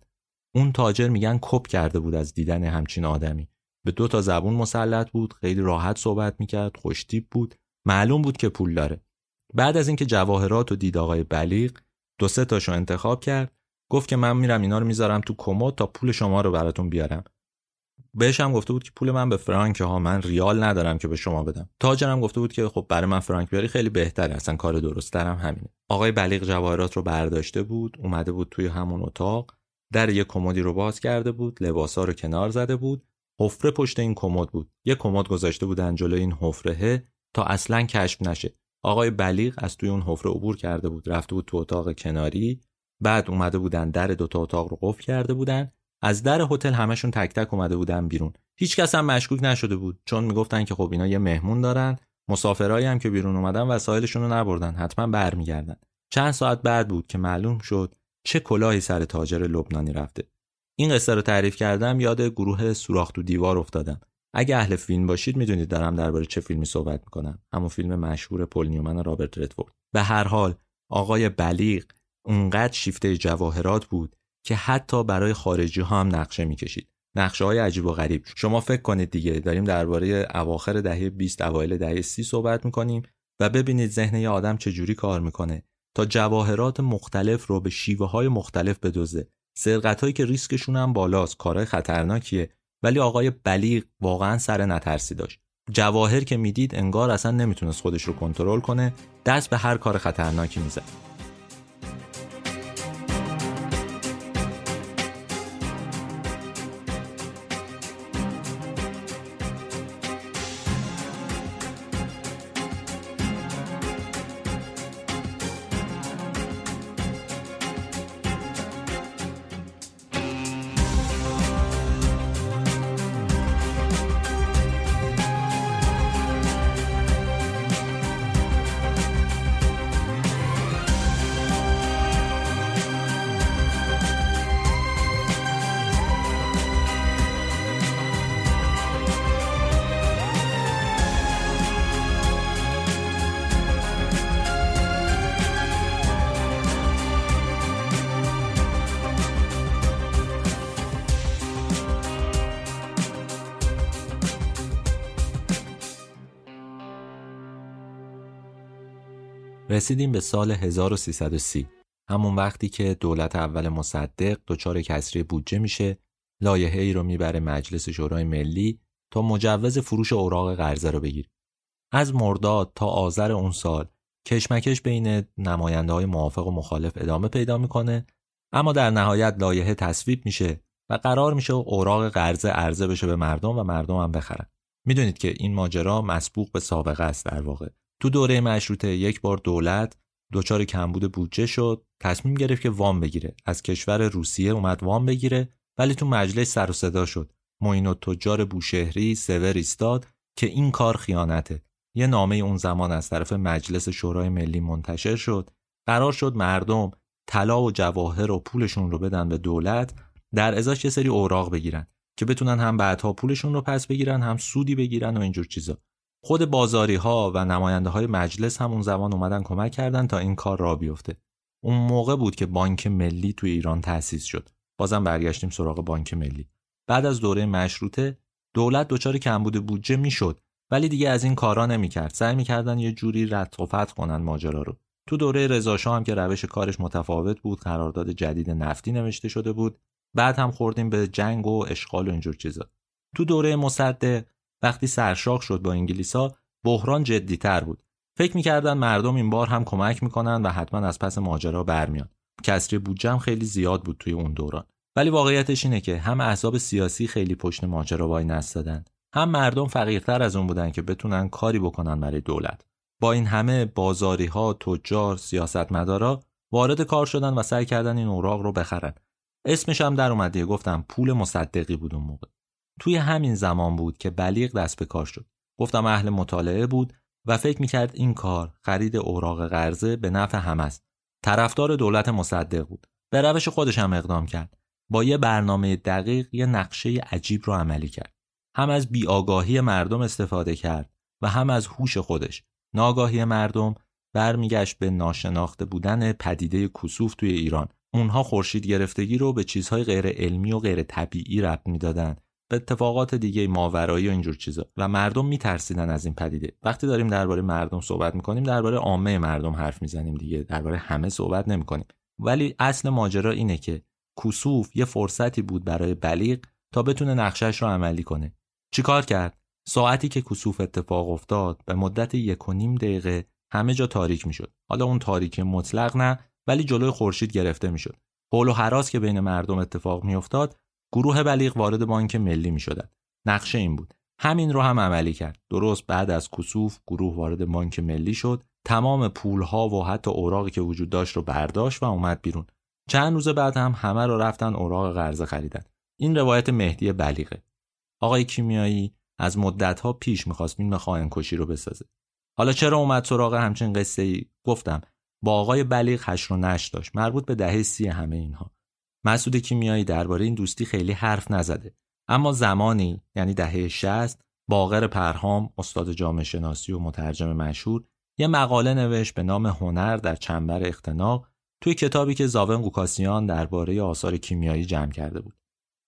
اون تاجر میگن کپ کرده بود از دیدن همچین آدمی. به دو تا زبون مسلط بود خیلی راحت صحبت می‌کرد خوشتیب بود. معلوم بود که پول داره. بعد از اینکه جواهرات و دید آقای بلیغ دو سه تاشو انتخاب کرد. گفت که من میرم اینا رو می‌ذارم تو کمد تا پول شما رو براتون بیارم. بهش هم گفته بود که پول من به فرانک ها من ریال ندارم که به شما بدم. تاجرم گفته بود که خب برای من فرانک بیاری خیلی بهتره اصلا کار درست دارم همینه. آقای بلیغ جواهرات رو برداشته بود اومده بود توی همون اتاق در یه کمدی رو باز کرده بود لباسا رو کنار زده بود. حفره پشت این کمد بود. یه کمد گذاشته بودن جلوی این حفره تا اصلا کشف نشه. آقای بلیغ از توی اون حفره عبور کرده بود رفته بود تو اتاق کناری. بعد اومده بودن در دوتا اتاق رو قفل کرده بودن. از در هتل همشون تک تک اومده بودن بیرون. هیچ کس هم مشکوک نشده بود چون می‌گفتن که خب اینا یه مهمون دارن. مسافرایی هم که بیرون اومدن وسایلشون رو نبردن حتما برمیگردن. چند ساعت بعد بود که معلوم شد چه کلاهی سر تاجر لبنانی رفته. این قصه رو تعریف کردم یاد گروه سوراخ تو دیوار افتادم. اگه اهل فیلم باشید می‌دونید دارم درباره چه فیلمی صحبت می‌کنم. همون فیلم مشهور پل نیومن و رابرت ردفورد به هر حال آقای بلیغ اونقدر شیفته جواهرات بود که حتی برای خارجی ها هم نقشه می‌کشید. نقشه های عجیب و غریب. شما فکر کنید دیگه داریم درباره اواخر دهه 20 اوایل دهه 30 صحبت می‌کنیم و ببینید ذهن یه آدم چجوری کار می‌کنه. تا جواهرات مختلف رو به شیوه های مختلف بدوزه سرقت هایی که ریسکشون هم بالاست. کارهای خطرناکیه. ولی آقای بلیغ واقعا سر نترسی داشت. جواهر که می‌دید انگار اصلا نمی‌تونست خودش رو کنترل کنه. دست به هر کار خطرناکی می‌زد. رسیدیم به سال 1330 همون وقتی که دولت اول مصدق دچار کسری بودجه میشه لایحه ای رو می‌بره مجلس شورای ملی تا مجوز فروش اوراق قرضه رو بگیره. از مرداد تا آذر اون سال کشمکش بین نماینده های موافق و مخالف ادامه پیدا می‌کنه اما در نهایت لایحه تصویب میشه و قرار میشه اوراق قرضه عرضه بشه به مردم و مردم هم بخرن. می‌دونید که این ماجرا مسبوق به سابقه است در واقع. تو دوره مشروطه یک بار دولت دچار کمبود بودجه شد. تصمیم گرفت که وام بگیره. از کشور روسیه اومد وام بگیره. ولی تو مجلس سر و صدا شد. معین تجار بوشهری سور ایستاد که این کار خیانته. یه نامه اون زمان از طرف مجلس شورای ملی منتشر شد. قرار شد مردم طلا و جواهر و پولشون رو بدن به دولت. در ازاش یه سری اوراق بگیرن که بتونن هم بعدها پولشون رو پس بگیرن هم سودی بگیرن و اینجور چیزا. خود بازاری ها و نماینده های مجلس هم اون زمان اومدن کمک کردن تا این کار را بیفته. اون موقع بود که بانک ملی توی ایران تأسیس شد. بازم برگشتیم سراغ بانک ملی. بعد از دوره مشروطه دولت دچار کمبود بودجه می‌شد ولی دیگه از این کارا نمی‌کرد. سعی می‌کردن یه جوری رد و فتح کنن ماجرا رو. تو دوره رضا هم که روش کارش متفاوت بود قرارداد جدید نفتی نوشته شده بود. بعد هم خوردیم به جنگ و اشغال و اینجور چیزا. تو دوره مصدق وقتی سرشاخ شد با انگلیسا بحران جدیتر بود. فکر می‌کردن مردم این بار هم کمک می‌کنن و حتما از پس ماجرا برمیان. کسری بودجه خیلی زیاد بود توی اون دوران. ولی واقعیتش اینه که هم احزاب سیاسی خیلی پشت ماجرا وای نستدن هم مردم فقیرتر از اون بودن که بتونن کاری بکنن برای دولت. با این همه بازاری ها تجار سیاستمدارا وارد کار شدن و سعی کردن این اوراق رو بخرن. اسمش هم در اومد گفتم پول مصدقی بود اون موقع. توی همین زمان بود که بلیغ دست به کار شد. گفتم اهل مطالعه بود و فکر می‌کرد این کار خرید اوراق قرضه به نفع هم است. طرفدار دولت مصدق بود. به روش خودش هم اقدام کرد. با یه برنامه دقیق یه نقشه عجیب رو عملی کرد. هم از بیآگاهی مردم استفاده کرد و هم از هوش خودش. ناگاهی مردم برمیگشت به ناشناخته بودن پدیده کسوف توی ایران. اونها خورشید گرفتگی رو به چیزهای غیر علمی و غیر طبیعی ربط می‌دادن. به اتفاقات دیگه ماورایی و اینجور چیزا. و مردم میترسیدن از این پدیده. وقتی داریم درباره مردم صحبت می‌کنیم درباره عامه مردم حرف می‌زنیم دیگه. درباره همه صحبت نمی‌کنیم. ولی اصل ماجرا اینه که کسوف یه فرصتی بود برای بلیغ تا بتونه نقشش رو عملی کنه. چیکار کرد؟ ساعتی که کسوف اتفاق افتاد به مدت یک و نیم دقیقه همه جا تاریک می‌شد. حالا اون تاریک مطلق نه ولی جلوی خورشید گرفته می‌شد. حول و حراس که بین مردم اتفاق میافتاد گروه بلیغ وارد بانک ملی می شدن. نقشه این بود. همین رو هم عملی کرد. درست بعد از کسوف گروه وارد بانک ملی شد. تمام پولها و حتی اوراقی که وجود داشت رو برداشت و اومد بیرون. چند روز بعد هم همه رو رفتن اوراق قرضه خریدن. این روایت مهدی بلیغه. آقای کیمیایی از مدتها پیش می‌خواست فیلم خواهن کشی رو بسازه. حالا چرا اومد سراغ همچین قصه ای؟ گفتم با آقای بلیغ هش رو نش داشت مربوط به دهه سی همه اینها مسعود کیمیایی درباره این دوستی خیلی حرف نزده. اما زمانی یعنی دهه 60 باقر پرهام استاد جامعه شناسی و مترجم مشهور یه مقاله نوشت به نام هنر در چنبر اختناق توی کتابی که زاون قوکاسیان درباره آثار کیمیایی جمع کرده بود.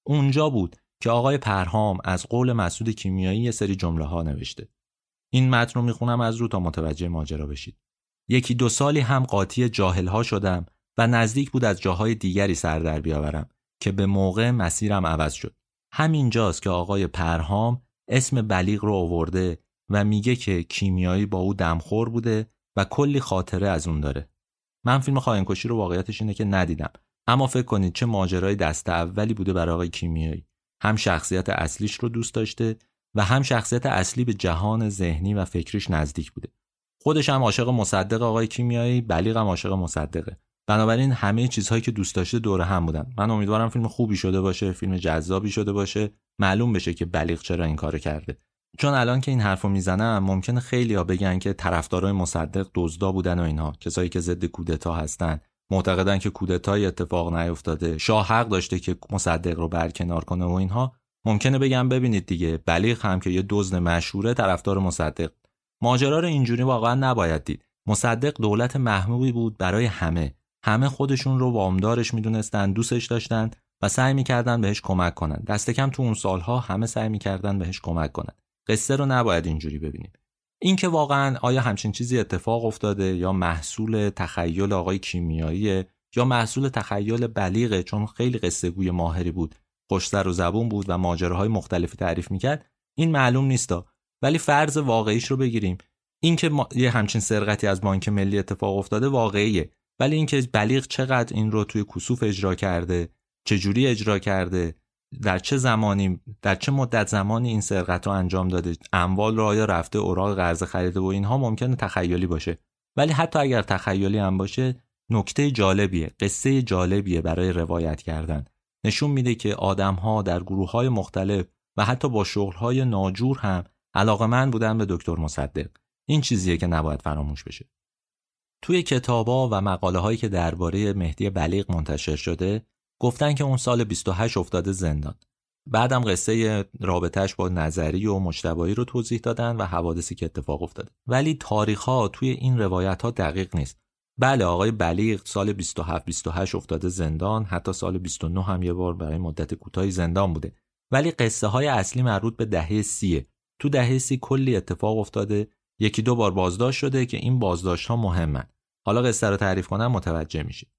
اونجا بود که آقای پرهام از قول مسعود کیمیایی یه سری جمله ها نوشته. این متن رو می‌خونم از رو تا متوجه ماجرا بشید. یکی دو سالی هم قاطی جاهل ها شدم و نزدیک بود از جاهای دیگری سر در بیاورم که به موقع مسیرم عوض شد. همینجاست که آقای پرهام اسم بلیغ رو آورده و میگه که کیمیایی با او دمخور بوده و کلی خاطره از اون داره. من فیلم خواهنکشی رو واقعیتش اینه که ندیدم اما فکر کنید چه ماجرای دست اولی بوده برای آقای کیمیایی. هم شخصیت اصلیش رو دوست داشته و هم شخصیت اصلی به جهان ذهنی و فکریش نزدیک بوده. خودش هم عاشق مصدق آقای کیمیایی، بلیغ هم عاشق مصدقه. بنابراین همه چیزهایی که دوست داشته دور هم بودن. من امیدوارم فیلم خوبی شده باشه فیلم جذابی شده باشه. معلوم بشه که بلیغ چرا این کارو کرده. چون الان که این حرفو می‌زنم ممکنه خیلی ها بگن که طرفدارای مصدق دزدا بودن و اینها. کسایی که ضد کودتا هستن. معتقدن که کودتای اتفاق نیفتاده. شاه حق داشته که مصدق رو برکنار کنه و اینها. ممکنه بگم ببینید دیگه بلیغ هم که یه دزد مشهوره طرفدار مصدق. ماجرا رو اینجوری واقعا نباید دید. مصدق دولت محموبی بود برای همه. همه خودشون رو وامدارش می‌دونستن دوستش داشتن و سعی می‌کردن بهش کمک کنن. دست کم تو اون سالها همه سعی می‌کردن بهش کمک کنن. قصه رو نباید اینجوری ببینیم. اینکه واقعا آیا همچین چیزی اتفاق افتاده یا محصول تخیل آقای کیمیایی یا محصول تخیل بلیغه چون خیلی قصه گوی ماهری بود خوشتر و زبون بود و ماجراهای مختلفی تعریف می‌کرد این معلوم نیستا ولی فرض واقعیش رو بگیریم. اینکه یه همچین سرقتی از بانک ملی اتفاق افتاده واقعیه. ولی اینکه بلیغ چقدر این رو توی کسوف اجرا کرده چه جوری اجرا کرده در چه زمانی در چه مدت زمانی این سرقت رو انجام داده اموال رو آیا رفته اوراق قرض خریده و اینها ممکنه تخیلی باشه. ولی حتی اگر تخیلی هم باشه نکته جالبیه قصه جالبیه برای روایت کردن. نشون میده که آدم ها در گروه های مختلف و حتی با شغل های ناجور هم علاقه من بودن به دکتر مصدق. این چیزیه که نباید فراموش بشه. توی کتابا و مقاله هایی که درباره مهدی بلیغ منتشر شده گفتن که اون سال 28 افتاده زندان. بعدم قصه رابطهش با نظری و مجتبایی رو توضیح دادن و حوادثی که اتفاق افتاده. ولی تاریخ ها توی این روایت ها دقیق نیست. بله آقای بلیغ سال 27 28 افتاده زندان حتی سال 29 هم یه بار برای مدت کوتاهی زندان بوده. ولی قصه های اصلی مربوط به دهه سیه. تو دهه سی کلی اتفاق افتاده. یکی دو بار بازداشت شده که این بازداشت ها مهمن. حالا قصه رو تعریف کنم متوجه میشید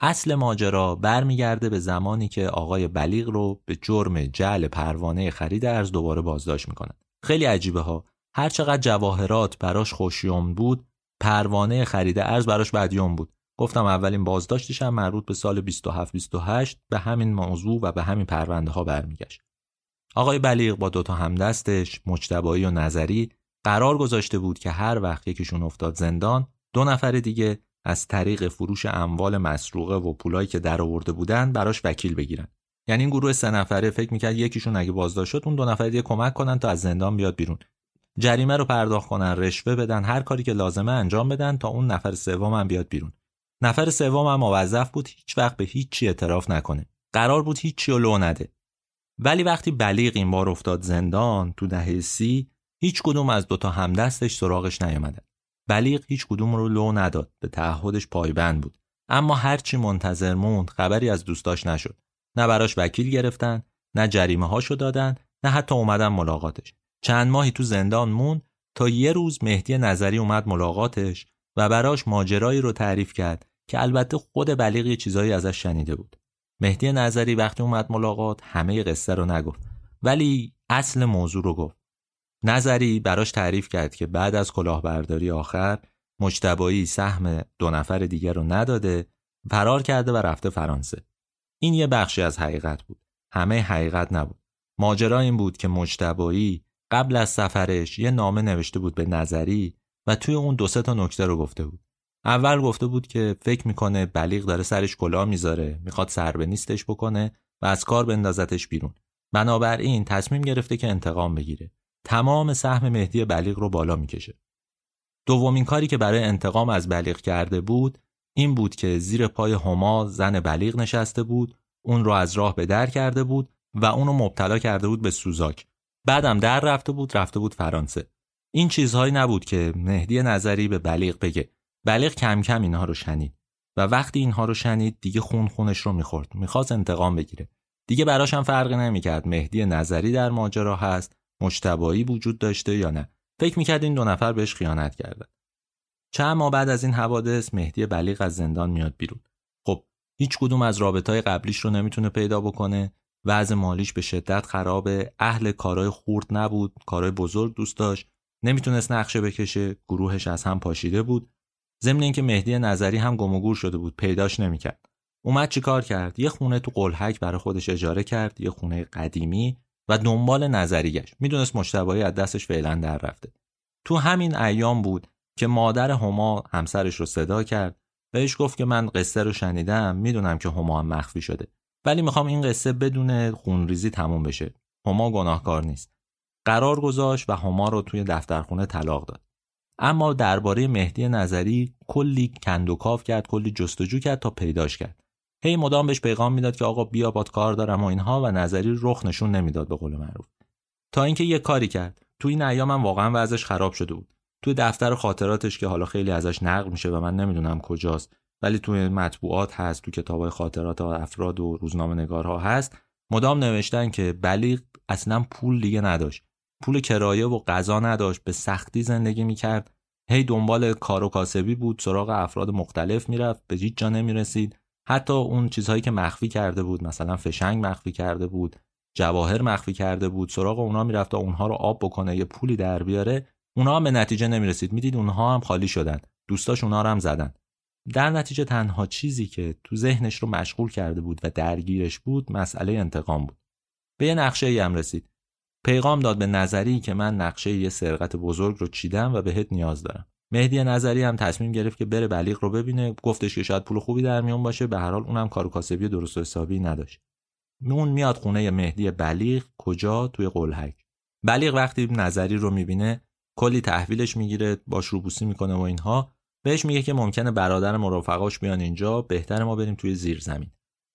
اصل ماجرا برمیگرده به زمانی که آقای بلیغ رو به جرم جعل پروانه خرید ارز دوباره بازداشت می‌کنن خیلی عجیبه ها. هر چقدر جواهرات براش خوشیوم بود پروانه خرید ارز براش بدیوم بود. گفتم اولین بازداشتش هم مربوط به سال 27 28 به همین موضوع و به همین پرونده ها برمیگشت. آقای بلیغ با دوتا همدستش مجتبایی و نظری قرار گذاشته بود که هر وقت یکیشون افتاد زندان دو نفر دیگه از طریق فروش اموال مسروقه و پولایی که در آورده بودن براش وکیل بگیرن. یعنی این گروه سه نفره فکر می‌کرد یکیشون اگه بازداشت شد اون دو نفر دیگه کمک کنن تا از زندان بیاد بیرون. جریمه رو پرداخت کنن رشوه بدن هر کاری که لازمه انجام بدن تا اون نفر سوم هم بیاد بیرون. نفر سوم هم موظف بود هیچ وقت به هیچی اعتراف نکنه. قرار بود هیچی رو لو نده. ولی وقتی بلیغ این بار افتاد زندان تو دهه سی هیچ کدوم از دوتا همدستش سراغش نیامدن. بلیغ هیچ کدوم رو لو نداد به تعهدش پایبند بود. اما هرچی منتظر موند خبری از دوستاش نشد. نه براش وکیل گرفتن نه جریمه هاشو دادن نه حتی اومدن ملاقاتش. چند ماهی تو زندان موند تا یه روز مهدی نظری اومد ملاقاتش و براش ماجرایی رو تعریف کرد که البته خود بلیغ یه چیزایی ازش شنیده بود. مهدی نظری وقتی اومد ملاقات همه قصه رو نگفت. ولی اصل موضوع رو گفت. نظری براش تعریف کرد که بعد از کلاهبرداری آخر مجتبایی سهم دو نفر دیگر رو نداده فرار کرده و رفته فرانسه. این یه بخشی از حقیقت بود. همه حقیقت نبود. ماجرا این بود که مجتبایی قبل از سفرش یه نامه نوشته بود به نظری و توی اون دو سه تا نکته رو گفته بود. اول گفته بود که فکر می‌کنه بلیغ داره سرش کلاه می‌ذاره می‌خواد سر به نیستش بکنه و از کار بندازتش بیرون. بنابراین تصمیم گرفته که انتقام بگیره. تمام سهم مهدی بلیغ رو بالا می‌کشه. دومین کاری که برای انتقام از بلیغ کرده بود این بود که زیر پای هما زن بلیغ نشسته بود اون رو از راه به در کرده بود و اونو مبتلا کرده بود به سوزاک. بعدم در رفته بود رفته بود فرانسه. این چیزهایی نبود که مهدی نظری به بلیغ بگه. بلیغ کم کم اینها رو شنید. و وقتی اینها رو شنید دیگه خون خونش رو می‌خورد. می‌خواست انتقام بگیره. دیگه براش هم فرقی نمی‌کرد. مهدی نظری در ماجرا هست. مشتبایی وجود داشته یا نه؟ فکر می‌کرد این دو نفر بهش خیانت کردن چند ماه بعد از این حوادث مهدی بلیغ از زندان میاد بیرون. خب هیچ کدوم از رابطهای قبلیش رو نمی‌تونه پیدا بکنه. وضع مالیش به شدت خرابه. اهل کارهای خورد نبود کارهای بزرگ دوست داشت. نمی‌تونست نقشه بکشه. گروهش از هم پاشیده بود. ضمن اینکه مهدی نظری هم گم گور شده بود. پیداش نمی‌کرد. اومد چیکار کرد؟ یه خونه تو قلحک برای خودش اجاره کرد. یه خونه قدیمی. و دنبال نظری گشت می‌دونست مشتبایی از دستش فعلا در رفته. تو همین ایام بود که مادر هما همسرش رو صدا کرد. بهش گفت که من قصه رو شنیدم می‌دونم که هما هم مخفی شده. ولی می‌خوام این قصه بدون خونریزی تموم بشه. هما گناهکار نیست. قرار گذاشت و هما رو توی دفترخونه طلاق داد. اما درباره مهدی نظری کلی کندوکاف کرد کلی جستجو کرد تا پیداش کرد. هی مدام بهش پیغام می‌داد که آقا بیا باد کار دارم و اینها و نظری رخ نشون نمی‌داد به قول معروف. تا اینکه یه کاری کرد. تو این ایام هم واقعا وضعش خراب شده بود. توی دفتر خاطراتش که حالا خیلی ازش نقل میشه و من نمی‌دونم کجاست ولی توی مطبوعات هست تو کتاب خاطرات افراد و روزنامه نگارها هست. مدام نوشتن که بلیغ اصلا پول دیگه نداشت. پول کرایه و غذا نداشت. به سختی زندگی می‌کرد. هی دنبال کار و کاسبی بود. سراغ افراد مختلف می‌رفت. به هیچ جا نمی‌رسید. حتی اون چیزهایی که مخفی کرده بود مثلا فشنگ مخفی کرده بود جواهر مخفی کرده بود سراغ اونا می‌رفت تا اونها رو آب بکنه یه پولی در بیاره. اونها به نتیجه نمی‌رسید. می‌دید اونها هم خالی شدن. دوستاش اونها رو هم زدن. در نتیجه تنها چیزی که تو ذهنش رو مشغول کرده بود و درگیرش بود مسئله انتقام بود. به یه نقشه ای هم رسید. پیغام داد به نظری که من نقشه یه سرقت بزرگ رو چیدم و بهت نیاز دارم. مهدی نظری هم تصمیم گرفت که بره بلیغ رو ببینه. گفتش که شاید پول خوبی در میون باشه. به هر حال اونم کار کاسبی درست و حسابی نداشت. اون میاد خونه مهدی بلیغ. کجا؟ توی قلحک. بلیغ وقتی نظری رو می‌بینه کلی تحویلش می‌گیره باش روبوسی می‌کنه و اینها. بهش میگه که ممکنه برادر مرافقاش بیان اینجا. بهتر ما بریم توی زیر زمین.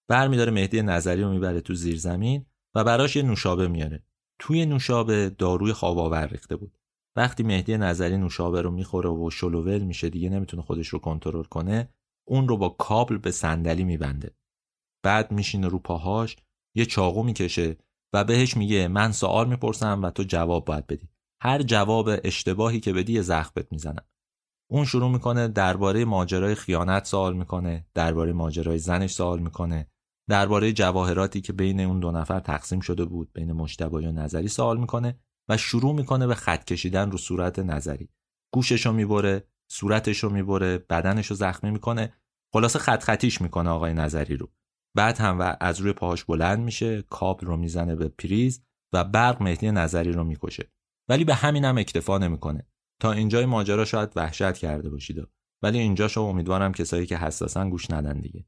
برمیداره مهدی نظری رو می‌بره تو زیر زمین و براش یه نوشابه میاره. توی نوشابه داروی خواب آور ریخته بود. وقتی مهدی نظری نوشابه رو می‌خوره و شلوول میشه دیگه نمی‌تونه خودش رو کنترل کنه اون رو با کابل به صندلی میبنده. بعد میشینه رو پاهاش یه چاقو می‌کشه و بهش میگه من سوال می‌پرسم و تو جواب باید بدی. هر جواب اشتباهی که بدی زخمت می‌زنم. اون شروع می‌کنه درباره ماجرای خیانت سوال می‌کنه درباره ماجرای زنش سوال می‌کنه درباره جواهراتی که بین اون دو نفر تقسیم شده بود بین مشتبه و نظری سوال می‌کنه. و شروع می‌کنه به خط کشیدن رو صورت نظری. گوششو می‌بره صورتشو می‌بره بدنشو زخمی می‌کنه. خلاصه خط خطیش می‌کنه آقای نظری رو. بعد هم و از روی پاهاش بلند میشه کاب رو می‌زنه به پریز و برق مهدی نظری رو می‌کشه. ولی به همین هم اکتفا نمی‌کنه. تا اینجای ماجرا شاید وحشت کرده باشید. ولی اینجا شما امیدوارم کسایی که حساسن گوش ندن دیگه.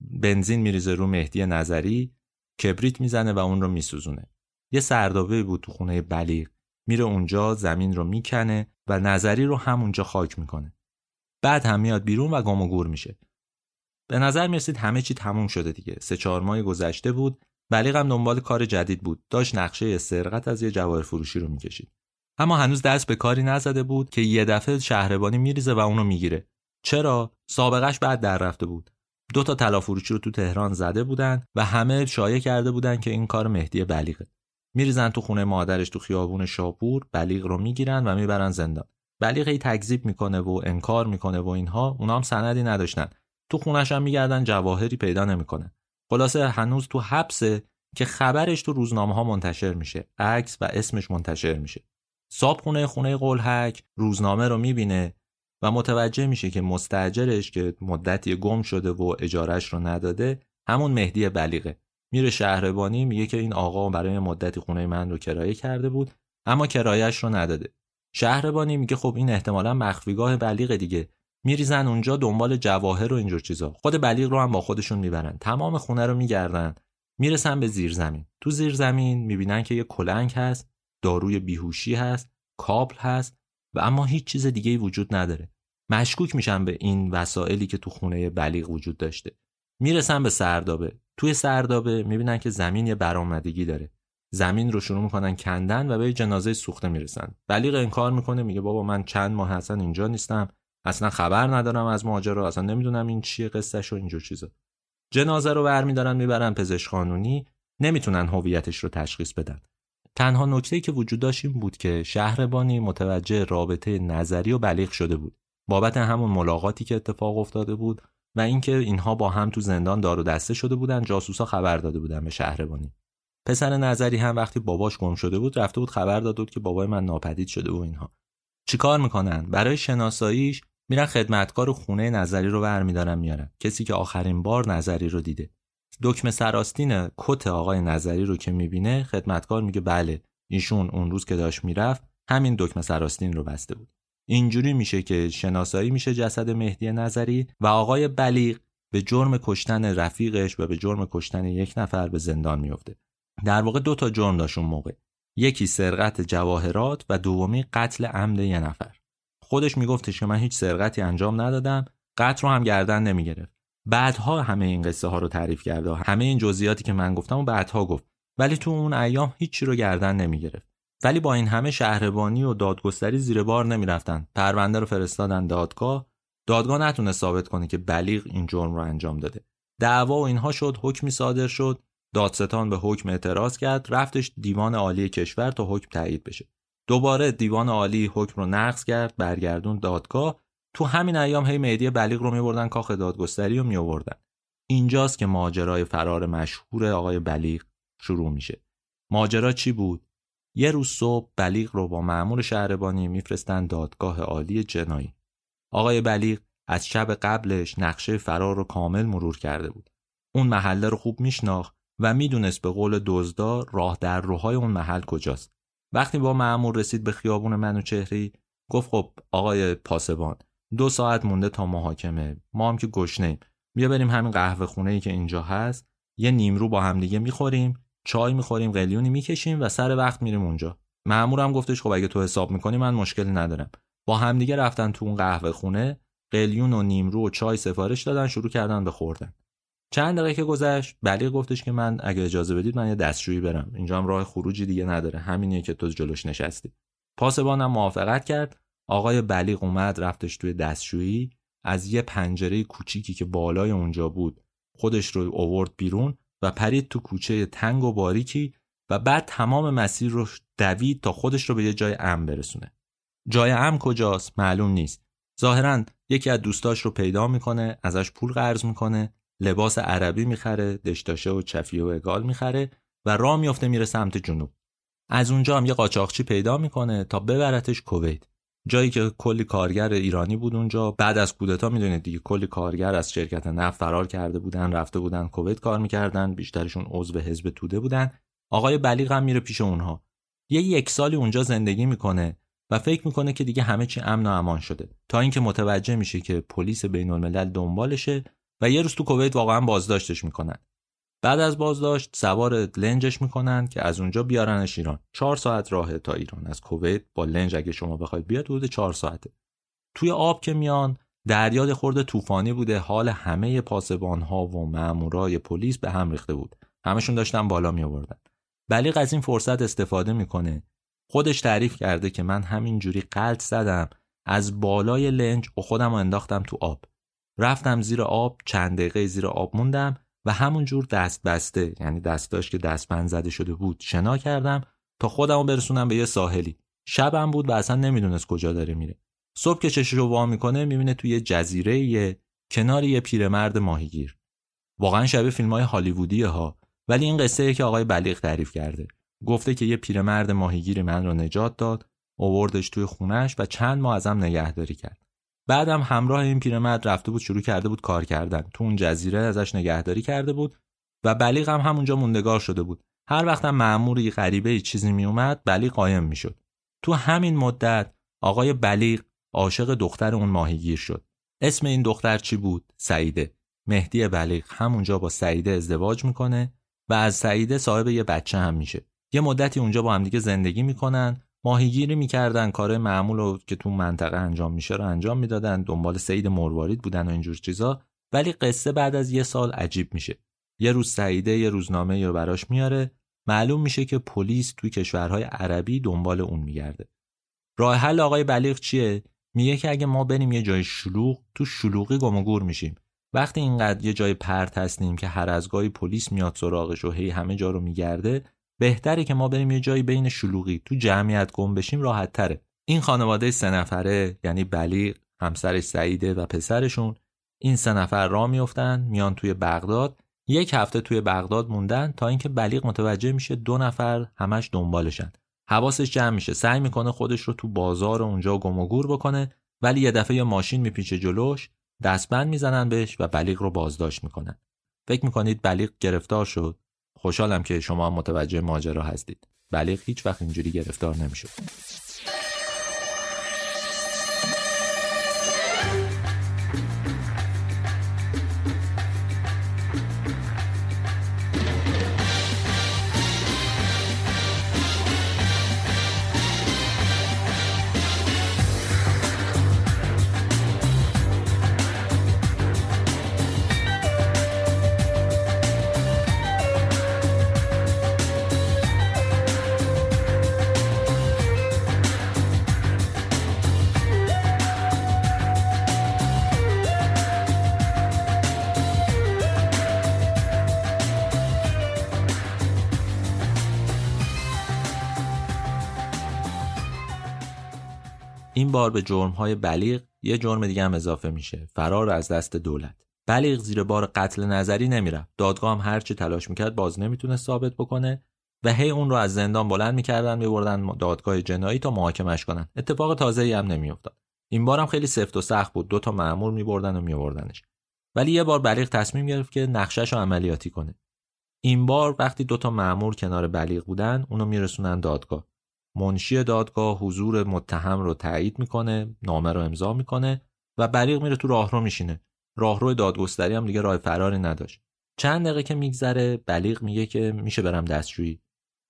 بنزین میریزه رو مهدی نظری کبریت می‌زنه و اون رو میسوزونه. یه سردابه بود تو خونه بلیغ. میره اونجا زمین رو می‌کنه و نظری رو همونجا خاک می‌کنه. بعد هم میاد بیرون و گم و گور میشه. به نظر می‌رسید همه چی تموم شده دیگه. سه چهار ماه گذشته بود. بلیغ هم دنبال کار جدید بود. داشت نقشه سرقت از یه جواهر فروشی رو می‌کشید. اما هنوز دست به کاری نزده بود که یه دفعه شهربانی میریزه و اونو می‌گیره. چرا؟ سابقش بعد در رفته بود. دو تا طلا فروشی رو تو تهران زده بودن و همه شایع کرده بودن که این کار مهدی بلیغه. میریزن تو خونه مادرش تو خیابون شاپور بلیغ رو می‌گیرن و می‌برن زندان. بلیغ ای تکذیب می‌کنه و انکار می‌کنه و اینها اونا هم سندی نداشتن. تو خونش هم میگردن جواهری پیدا نمی‌کنه. خلاصه هنوز تو حبسه که خبرش تو روزنامه ها منتشر میشه. عکس و اسمش منتشر میشه. صاحب خونه خونه قلحک روزنامه رو می‌بینه و متوجه میشه که مستجرش که مدتی گم شده و اجارش رو نداده همون مهدی بلیغه. میره شهربانی میگه که این آقا برای مدتی خونه من رو کرایه کرده بود اما کرایهش رو نداده. شهربانی میگه خب این احتمالا مخفیگاه بلیغ دیگه. میریزن اونجا دنبال جواهر و اینجور چیزا. خود بلیغ رو هم با خودشون می‌برن. تمام خونه رو میگردن. می‌رسن به زیرزمین. تو زیرزمین می‌بینن که یه کلنگ هست داروی بیهوشی هست کابل هست و اما هیچ چیز دیگه وجود نداره. مشکوک میشن به این وسایلی که تو خونه بلیغ وجود داشته. می‌رسن به سردابه. توی سردابه می‌بینن که زمین یه برآمدگی داره. زمین رو شروع می‌کنن کندن و به جنازه سوخته می‌رسن. بلیغ انکار می‌کنه میگه بابا من چند ماه اصلا اینجا نیستم. اصلا خبر ندارم از ماجرا. اصلا نمی‌دونم این چیه قصهش و اینجور چیزا. جنازه رو برمیدارن می‌برن پزشک قانونی. نمی‌تونن هویتش رو تشخیص بدن. تنها نکته که وجود داشت این بود که شهربانی متوجه رابطه نظری و بلیغ شده بود. بابت همون ملاقاتی که اتفاق افتاده بود و اینکه اینها با هم تو زندان دار و دسته شده بودن جاسوسا خبر داده بودن به شهربانی. پسر نظری هم وقتی باباش گم شده بود رفته بود خبر داده بود که بابای من ناپدید شده و اینها. چیکار می‌کنن؟ برای شناساییش میرن خدمتکار خونه نظری رو برمیدارن میارن. کسی که آخرین بار نظری رو دیده. دکمه سراستین کت آقای نظری رو که می‌بینه خدمتکار میگه بله ایشون اون روز که داشت می‌رفت همین دکمه سراستین رو بسته بود. اینجوری میشه که شناسایی میشه جسد مهدی نظری و آقای بلیغ به جرم کشتن رفیقش و به جرم کشتن یک نفر به زندان میفته. در واقع دو تا جرم داشت اون موقع. یکی سرقت جواهرات و دومی قتل عمد یه نفر. خودش میگفتش که من هیچ سرقتی انجام ندادم قتل رو هم گردن نمی‌گرفت. بعدها همه این قصه ها رو تعریف کرده همه این جزئیاتی که من گفتم و بعدها گفت. ولی تو اون ایام هیچی رو گردن نمی‌گرفت. ولی با این همه شهربانی و دادگستری زیر بار نمی‌رفتن. پرونده رو فرستادن دادگاه. دادگاه نتونه ثابت کنه که بلیغ این جرم رو انجام داده. دعوا و اینها شد حکمی صادر شد. دادستان به حکم اعتراض کرد. رفتش دیوان عالی کشور تا حکم تایید بشه. دوباره دیوان عالی حکم رو نقض کرد برگردون دادگاه. تو همین ایام هی مهدی بلیغ رو میبردن کاخ دادگستری رو میآوردن. اینجاست که ماجرای فرار مشهور آقای بلیغ شروع میشه. ماجرا چی بود؟ یه روز صبح بلیغ رو با مأمور شهربانی میفرستن دادگاه عالی جنایی. آقای بلیغ از شب قبلش نقشه فرار رو کامل مرور کرده بود. اون محله رو خوب میشناخت و می‌دونست به قول دزدا راه در روهای اون محل کجاست. وقتی با مأمور رسید به خیابون منو چهری گفت خب آقای پاسبان دو ساعت مونده تا محاکمه. ما هم که گشنیم بیا بریم همین قهوه خونه ای که اینجا هست. یه نیمرو با همدیگه می‌خوریم. چای می‌خوریم قلیونی می‌کشیم و سر وقت میریم اونجا. مامورم گفتش خب اگه تو حساب می‌کنی من مشکلی ندارم. با همدیگه رفتن تو اون قهوه خونه قلیون و نیمرو و چای سفارش دادن شروع کردن به خوردن. چند دقیقه که گذشت بلیغ گفتش که من اگه اجازه بدید من یه دستشویی برم. اینجا هم راه خروجی دیگه نداره. همینیه که تو جلوش نشستی. پاسبانم موافقت کرد. آقای بلیغ اومد رفتش توی دستشویی. از یه پنجره کوچیکی که بالای اونجا بود خودش رو اوورد بیرون. و پرید تو کوچه تنگ و باریکی و بعد تمام مسیر رو دوید تا خودش رو به یه جای امن برسونه. جای امن کجاست؟ معلوم نیست. ظاهرا یکی از دوستاش رو پیدا می‌کنه ازش پول قرض می‌کنه لباس عربی می‌خره دشتاشه و چفیه و اگال می‌خره و راه میفته میره سمت جنوب. از اونجا هم یه قاچاقچی پیدا می‌کنه تا ببرتش کویت. جایی که کلی کارگر ایرانی بود اونجا. بعد از کودتا می‌دونید دیگه کلی کارگر از شرکت نفت فرار کرده بودن رفته بودن کویت کار می‌کردن بیشترشون عضو حزب توده بودن. آقای بلیغ هم میره پیش اونها. یه یک سالی اونجا زندگی می‌کنه و فکر می‌کنه که دیگه همه چی امن و امان شده. تا اینکه متوجه میشه که پلیس بین الملل دنبالشه و یه روز تو کویت واقعا بازداشتش می‌کنن. بعد از بازداشت سوار لنجش می‌کنن که از اونجا بیارنش ایران. چهار ساعت راه تا ایران. از کویت با لنج اگه شما بخواید بیاد حدود چهار ساعته. توی آب که میان دریا خورده طوفانی بوده. حال همه پاسبان ها و مامورای پلیس به هم ریخته بود. همشون داشتن بالا می آوردن بلیغ از این فرصت استفاده می‌کنه. خودش تعریف کرده که من همینجوری قلط زدم از بالای لنج و خودم رو انداختم تو آب. رفتم زیر آب چند دقیقه زیر آب موندم. و همونجور دست بسته یعنی دستاش که دستبند زده شده بود شنا کردم تا خودم رو برسونم به یه ساحلی. شبم بود و اصلا نمی‌دونست کجا داره میره. صبح که چشش رو وا می‌کنه می‌بینه توی جزیره یه کنار یه پیرمرد ماهیگیر. واقعا شبیه فیلم های هالیوودی ها. ولی این قصه که آقای بلیغ تعریف کرده. گفته که یه پیرمرد ماهیگیری من رو نجات داد اووردش توی خونش و چند ماه ازم نگهداری کرد. بعدم همراه این پیرمرد رفته بود شروع کرده بود کار کردن. تو اون جزیره ازش نگهداری کرده بود و بلیغ هم همونجا موندگار شده بود. هر وقتم مأموری غریبه چیزی میومد بلیغ قایم می‌شد. تو همین مدت آقای بلیغ عاشق دختر اون ماهیگیر شد. اسم این دختر چی بود؟ سعیده. مهدی بلیغ همونجا با سعیده ازدواج می‌کنه و از سعیده صاحب یه بچه هم میشه. یه مدتی اونجا با همدیگه زندگی می‌کنن ماهیگیری می‌کردن کار معمول رو که تو منطقه انجام میشه رو انجام می‌دادن. دنبال سید مروارید بودن و اینجور چیزا. ولی قصه بعد از یه سال عجیب میشه. یه روز سعیده یه روزنامه رو براش میاره. معلوم میشه که پلیس توی کشورهای عربی دنبال اون میگرده. راه حل آقای بلیغ چیه؟ میگه که اگه ما بریم یه جای شلوغ تو شلوغی گم و گور میشیم. وقتی اینقدر یه جای پرت هستیم که هر از گاهی پلیس میاد سراغش و هی همه جا رو میگرده بهتره که ما بریم یه جایی بین شلوغی. تو جمعیت گم بشیم راحت تره این خانواده سه نفره یعنی بلیغ همسرش سعیده و پسرشون این سه نفر را میفتن میان توی بغداد. یک هفته توی بغداد موندن تا اینکه بلیغ متوجه میشه دو نفر همش دنبالشن. حواسش جمع میشه. سعی می‌کنه خودش رو تو بازار اونجا گم و گور بکنه ولی یه دفعه یه ماشین میپیچه جلوش دستبند می‌زنن بهش و بلیغ رو بازداشت می‌کنن. فکر می‌کنید بلیغ گرفتار شد؟ خوشحالم که شما متوجه ماجرا هستید. بلیغ هیچ وقت اینجوری گرفتار نمی‌شد. بار به های بلیغ یه جرم دیگه هم اضافه میشه فرار از دست دولت. بلیغ زیر بار قتل نظری نمیره دادگاه هم هرچی تلاش می‌کرد باز نمی‌تونه ثابت بکنه و هی اون رو از زندان بلند می‌کردن میبردن دادگاه جنایی تا محاکمش کنن. اتفاق تازه ای هم نمیافتاد. این بار هم خیلی سفت و سخت بود. دو تا مأمور میبردن و میبردنش ولی یه بار بلیغ تصمیم گرفت که نقشش رو عملیاتی کنه. این بار وقتی دو تا مأمور کنار بلیغ بودن اونو میرسونن دادگاه. منشی دادگاه حضور متهم رو تایید می‌کنه نامه رو امضا می‌کنه و بریق میره تو راهرو میشینه. راهرو دادگستری هم دیگه راه فراری نداشت. چند دقیقه که میگذره بلیغ میگه که میشه برم دستشویی.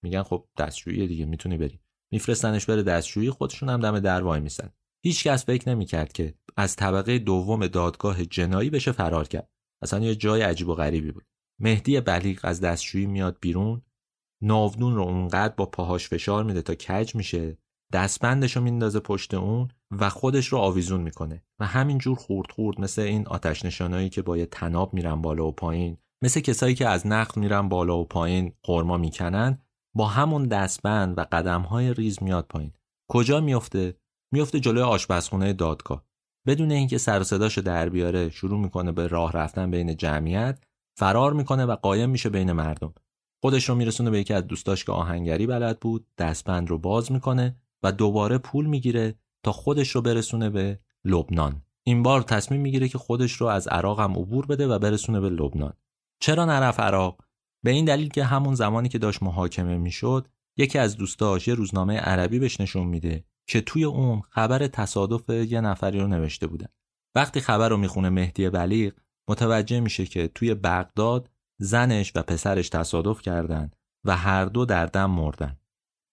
میگن خب دستشویی دیگه می‌تونی بری. میفرستنش بره دستشویی خودشون هم دم در وای میسن. هیچ کس فکر نمی‌کرد که از طبقه دوم دادگاه جنایی بشه فرار کرد. اصلا یه جای عجیب و غریبی بود. مهدی بلیغ از دستشویی میاد بیرون. ناودون رو اونقدر با پاهاش فشار میده تا کج میشه دستبندش رو میندازه پشت اون و خودش رو آویزون می‌کنه و همینجور خورد خورد مثل این آتش نشانایی که با یه تناب میرن بالا و پایین مثل کسایی که از نقل میرن بالا و پایین قرما می‌کنن با همون دستبند و قدمهای ریز میاد پایین. کجا میفته میفته جلوی آشپزخونه دادگاه. بدون اینکه سر صداشو در بیاره شروع می‌کنه به راه رفتن بین جمعیت فرار می‌کنه و قایم میشه بین مردم. خودش رو میرسونه به یکی از دوستاش که آهنگری بلد بود دستبند رو باز می‌کنه و دوباره پول می‌گیره تا خودش رو برسونه به لبنان. این بار تصمیم می‌گیره که خودش رو از عراق هم عبور بده و برسونه به لبنان. چرا نرفت عراق؟ به این دلیل که همون زمانی که داشت محاکمه می‌شد یکی از دوستاش یه روزنامه عربی بهش نشون میده که توی اون خبر تصادف یه نفری رو نوشته بودن وقتی خبر رو می‌خونه مهدی بلیغ متوجه میشه که توی بغداد زنش و پسرش تصادف کردند و هر دو در دم مردن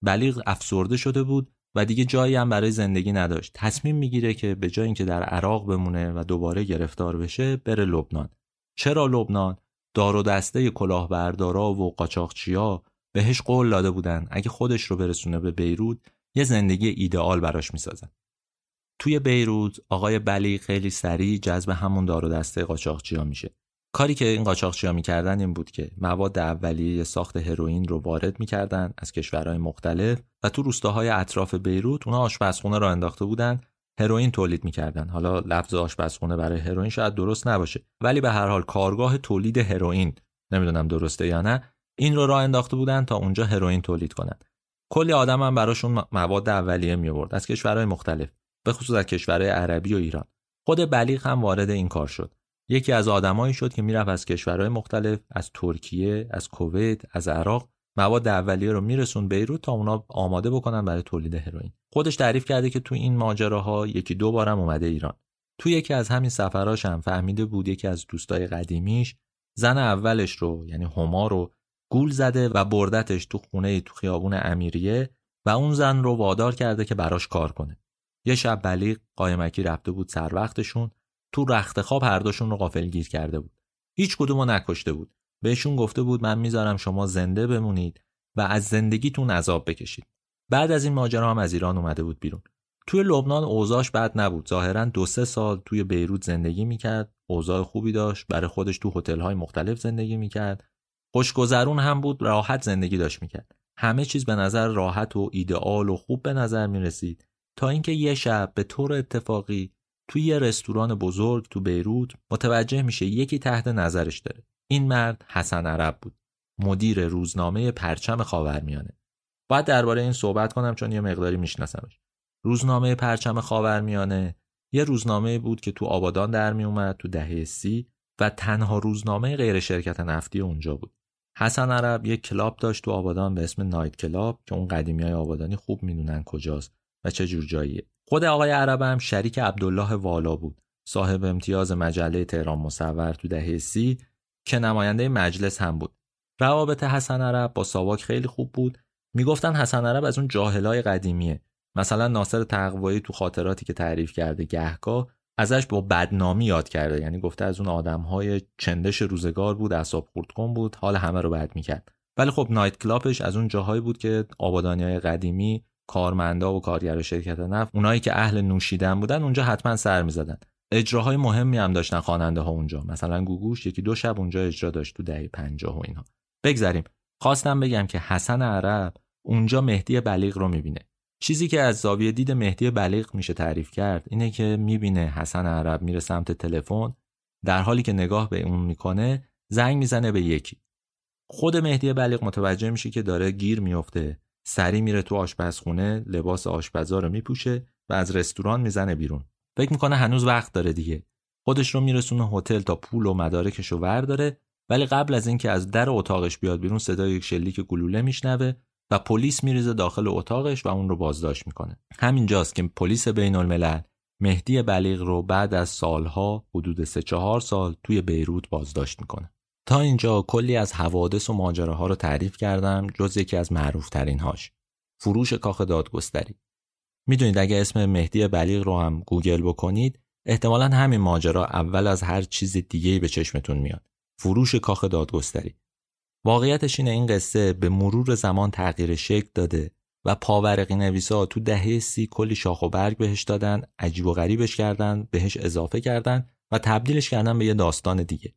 بلیغ افسرده شده بود و دیگه جایی هم برای زندگی نداشت. تصمیم می‌گیره که به جای اینکه در عراق بمونه و دوباره گرفتار بشه بره لبنان. چرا لبنان؟ دار و دسته کلاهبردارا و قاچاقچیا بهش قول داده بودن اگه خودش رو برسونه به بیروت یه زندگی ایدئال براش می‌سازن توی بیروت آقای بلی خیلی سریع جذب همون دار و دسته قاچاقچیا میشه. کاری که این قاچاقچیا می‌کردن این بود که مواد اولیه ساخت هروئین رو وارد می‌کردن از کشورهای مختلف و تو روستاهای اطراف بیروت اونا آشپزخونه را انداخته بودن هروئین تولید می‌کردن. حالا لفظ آشپزخونه برای هروئین شاید درست نباشه ولی به هر حال کارگاه تولید هروئین نمی‌دونم درسته یا نه این رو راه انداخته بودن تا اونجا هروئین تولید کنن. کلی آدم هم براشون مواد اولیه می آورد از کشورهای مختلف به خصوص از کشورهای عربی و ایران. خود بلیغ هم وارد این کار شد. یکی از آدمایی شد که می‌رفت از کشورهای مختلف از ترکیه از کویت از عراق مواد اولیه رو میرسون بیروت تا اونا آماده بکنن برای تولید هروئین. خودش تعریف کرده که تو این ماجراها یکی دو بارم اومده ایران. تو یکی از همین سفراش هم فهمیده بود یکی از دوستای قدیمیش زن اولش رو یعنی هما رو گول زده و بردتش تو خونه تو خیابون امیریه و اون زن رو وادار کرده که براش کار کنه. یه شب بلیغ قایمکی رفته بود سر وقتشون تو رخت خواب هر دوشون رو گیر کرده بود. هیچ کدومو نکشته بود. بهشون گفته بود من می‌ذارم شما زنده بمونید و از زندگیتون عذاب بکشید. بعد از این ماجرا هم از ایران اومده بود بیرون. توی لبنان اوضاعش بد نبود. ظاهرا دو سه سال توی بیروت زندگی می‌کرد. اوضاع خوبی داشت. برای خودش تو هتل‌های مختلف زندگی می‌کرد. خوشگذرون هم بود. راحت زندگی داشت می‌کرد. همه چیز به نظر راحت و ایدئال و خوب به نظر می‌رسید. تا اینکه یه شب به طور اتفاقی توی یه رستوران بزرگ تو بیروت متوجه میشه یکی تحت نظرش داره. این مرد حسن عرب بود. مدیر روزنامه پرچم خاورمیانه. باید درباره این صحبت کنم چون یه مقداری میشناسمش. روزنامه پرچم خاورمیانه یه روزنامه بود که تو آبادان در میومد تو دهه سی و تنها روزنامه غیر شرکت نفتی اونجا بود. حسن عرب یک club داشت تو آبادان به اسم night club که اون قدیمی های آبادانی خوب می‌دونن کجاست و چه جور جاییه. خود آقای عرب هم شریک عبدالله والا بود. صاحب امتیاز مجله تهران مصور تو دهه سی که نماینده مجلس هم بود. روابط حسن عرب با ساواک خیلی خوب بود. می‌گفتن حسن عرب از اون جاهلای قدیمیه. مثلا ناصر تقوایی تو خاطراتی که تعریف کرده گهگاه ازش با بدنامی یاد کرده. یعنی گفته از اون آدمهای چندش روزگار بود اعصاب خورد کن بود حال همه رو بد می‌کرد. ولی خب نایت کلاپش از اون جاهایی بود که آبادانی های قدیمی کارمندا و کارگر شرکت نفت اونایی که اهل نوشیدن بودن اونجا حتما سر می‌زدن. اجراهای مهمی هم داشتن خواننده ها اونجا. مثلا گوگوش یکی دو شب اونجا اجرا داشت تو دهه 50 و اینها بگذریم. خواستم بگم که حسن عرب اونجا مهدی بلیغ رو می‌بینه. چیزی که از زاویه دید مهدی بلیغ میشه تعریف کرد اینه که می‌بینه حسن عرب میره سمت تلفن در حالی که نگاه به اون می‌کنه زنگ می‌زنه به یکی. خود مهدی بلیغ متوجه میشه که داره گیر میفته سری میره تو آشپزخونه لباس آشپزا رو میپوشه و از رستوران می‌زنه بیرون. فکر می‌کنه هنوز وقت داره دیگه. خودش رو میرسونه هتل تا پول و مدارکش رو داره ولی قبل از اینکه از در اتاقش بیاد بیرون صدای یک شلیک گلوله میشنوه و پلیس میریزه داخل اتاقش و اون رو بازداشت می‌کنه. همینجاست که پلیس بین الملل مهدی بلیغ رو بعد از سالها حدود سه چهار سال توی بیروت بازداشت می‌کنه. تا اینجا کلی از حوادث و ماجراها رو تعریف کردم جز یکی از معروف ترین هاش فروش کاخ دادگستری. می‌دونید اگه اسم مهدی بلیغ رو هم گوگل بکنید احتمالا همین ماجرا اول از هر چیز دیگه به چشمتون میاد. فروش کاخ دادگستری. واقعیتش اینه این قصه به مرور زمان تغییر شکل داده و پاورقی نویسا تو دهه سی کلی شاخ و برگ بهش دادن عجیب و غریبش کردن بهش اضافه کردن و تبدیلش کردن به یه داستان دیگه.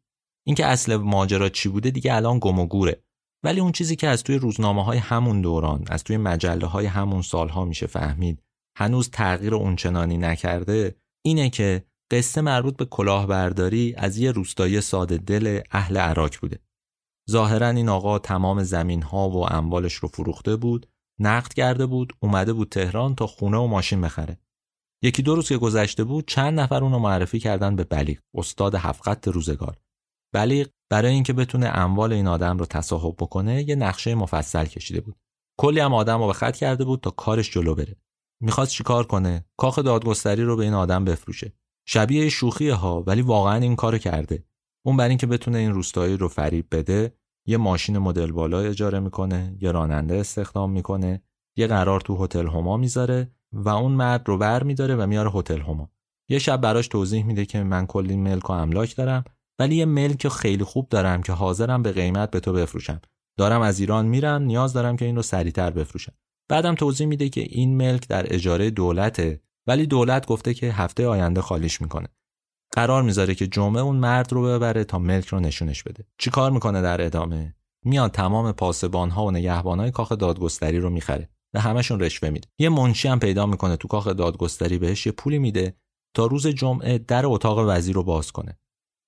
اینکه اصل ماجرا چی بوده دیگه الان گم و گوره ولی اون چیزی که از توی روزنامه های همون دوران از توی مجله های همون سالها میشه فهمید هنوز تغییر اونچنانی نکرده اینه که قصه مربوط به کلاهبرداری از یه روستایی ساده دل اهل عراق بوده. ظاهرا این آقا تمام زمین ها و اموالش رو فروخته بود، نقد کرده بود، اومده بود تهران تا خونه و ماشین بخره. یکی دو روز که گذشته بود چند نفر اونو معرفی کردن به بلیغ استاد هفت روزگار بلیغ برای اینکه بتونه اموال این آدم رو تصاحب بکنه یه نقشه مفصل کشیده بود. کلی هم آدم رو به خط کرده بود تا کارش جلو بره. می‌خواست چیکار کنه؟ کاخ دادگستری رو به این آدم بفروشه. شبیه شوخی ها ولی واقعا این کارو کرده. اون برای اینکه بتونه این روستایی رو فریب بده یه ماشین مدل بالا اجاره می‌کنه یه راننده استخدام می‌کنه یه قرار تو هتل هما می‌ذاره و اون مرد رو بر میداره و میاره هتل هما. یه شب براش توضیح میده که من کلی ملک و املاک دارم. ولی یه ملک خیلی خوب دارم که حاضرم به قیمت به تو بفروشم. دارم از ایران میرم نیاز دارم که این رو سریعتر بفروشم. بعدم توضیح میده که این ملک در اجاره دولته ولی دولت گفته که هفته آینده خالیش می‌کنه. قرار می‌ذاره که جمعه اون مرد رو ببره تا ملک رو نشونش بده. چیکار می‌کنه در ادامه؟ میاد تمام پاسبان ها و نگهبان های کاخ دادگستری رو می‌خره. به همشون رشوه میده. یه منشی هم پیدا می‌کنه تو کاخ دادگستری بهش یه پولی میده تا روز جمعه در اتاق وزیر رو باز کنه.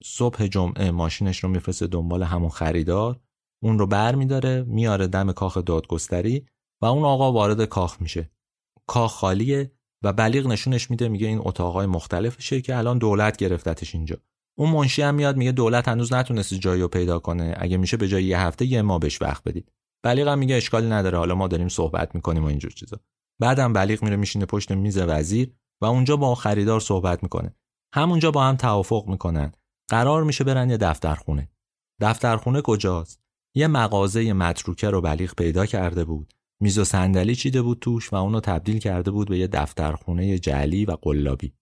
صبح جمعه ماشینش رو میفرسته دنبال همون خریدار اون رو بر میداره میاره دم کاخ دادگستری و اون آقا وارد کاخ میشه. کاخ خالیه و بلیغ نشونش میده میگه این اتاقای مختلفشه که الان دولت گرفتتش اینجا. اون منشی هم میاد میگه دولت هنوز نتونست جایی رو پیدا کنه اگه میشه به جای یه هفته یه ما بهش وقت بدید. بلیغ هم میگه اشکالی نداره حالا ما داریم صحبت می‌کنیم و اینجور چیزا. بعدم بلیغ میره میشینه پشت میز وزیر و اونجا با خریدار صحبت می‌کنه. همونجا با هم توافق می‌کنن. قرار میشه برن یه دفترخونه. دفترخونه کجاست؟ یه مغازه متروکه رو بلیغ پیدا کرده بود. میز و صندلی چیده بود توش و اونو تبدیل کرده بود به یه دفترخونه جعلی و قلابی.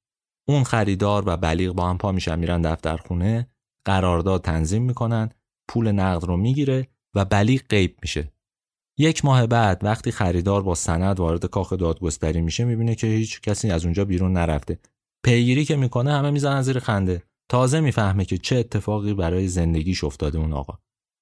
اون خریدار و بلیغ با هم پا میشن میرن دفترخونه قرارداد تنظیم می‌کنن پول نقد رو می‌گیره و بلیغ غیب میشه. یک ماه بعد وقتی خریدار با سند وارد کاخ دادگستری میشه می‌بینه که هیچ کسی از اونجا بیرون نرفته. پیگیری که می‌کنه همه می‌زنن زیر خنده. تازه می‌فهمه که چه اتفاقی برای زندگیش افتاده اون آقا.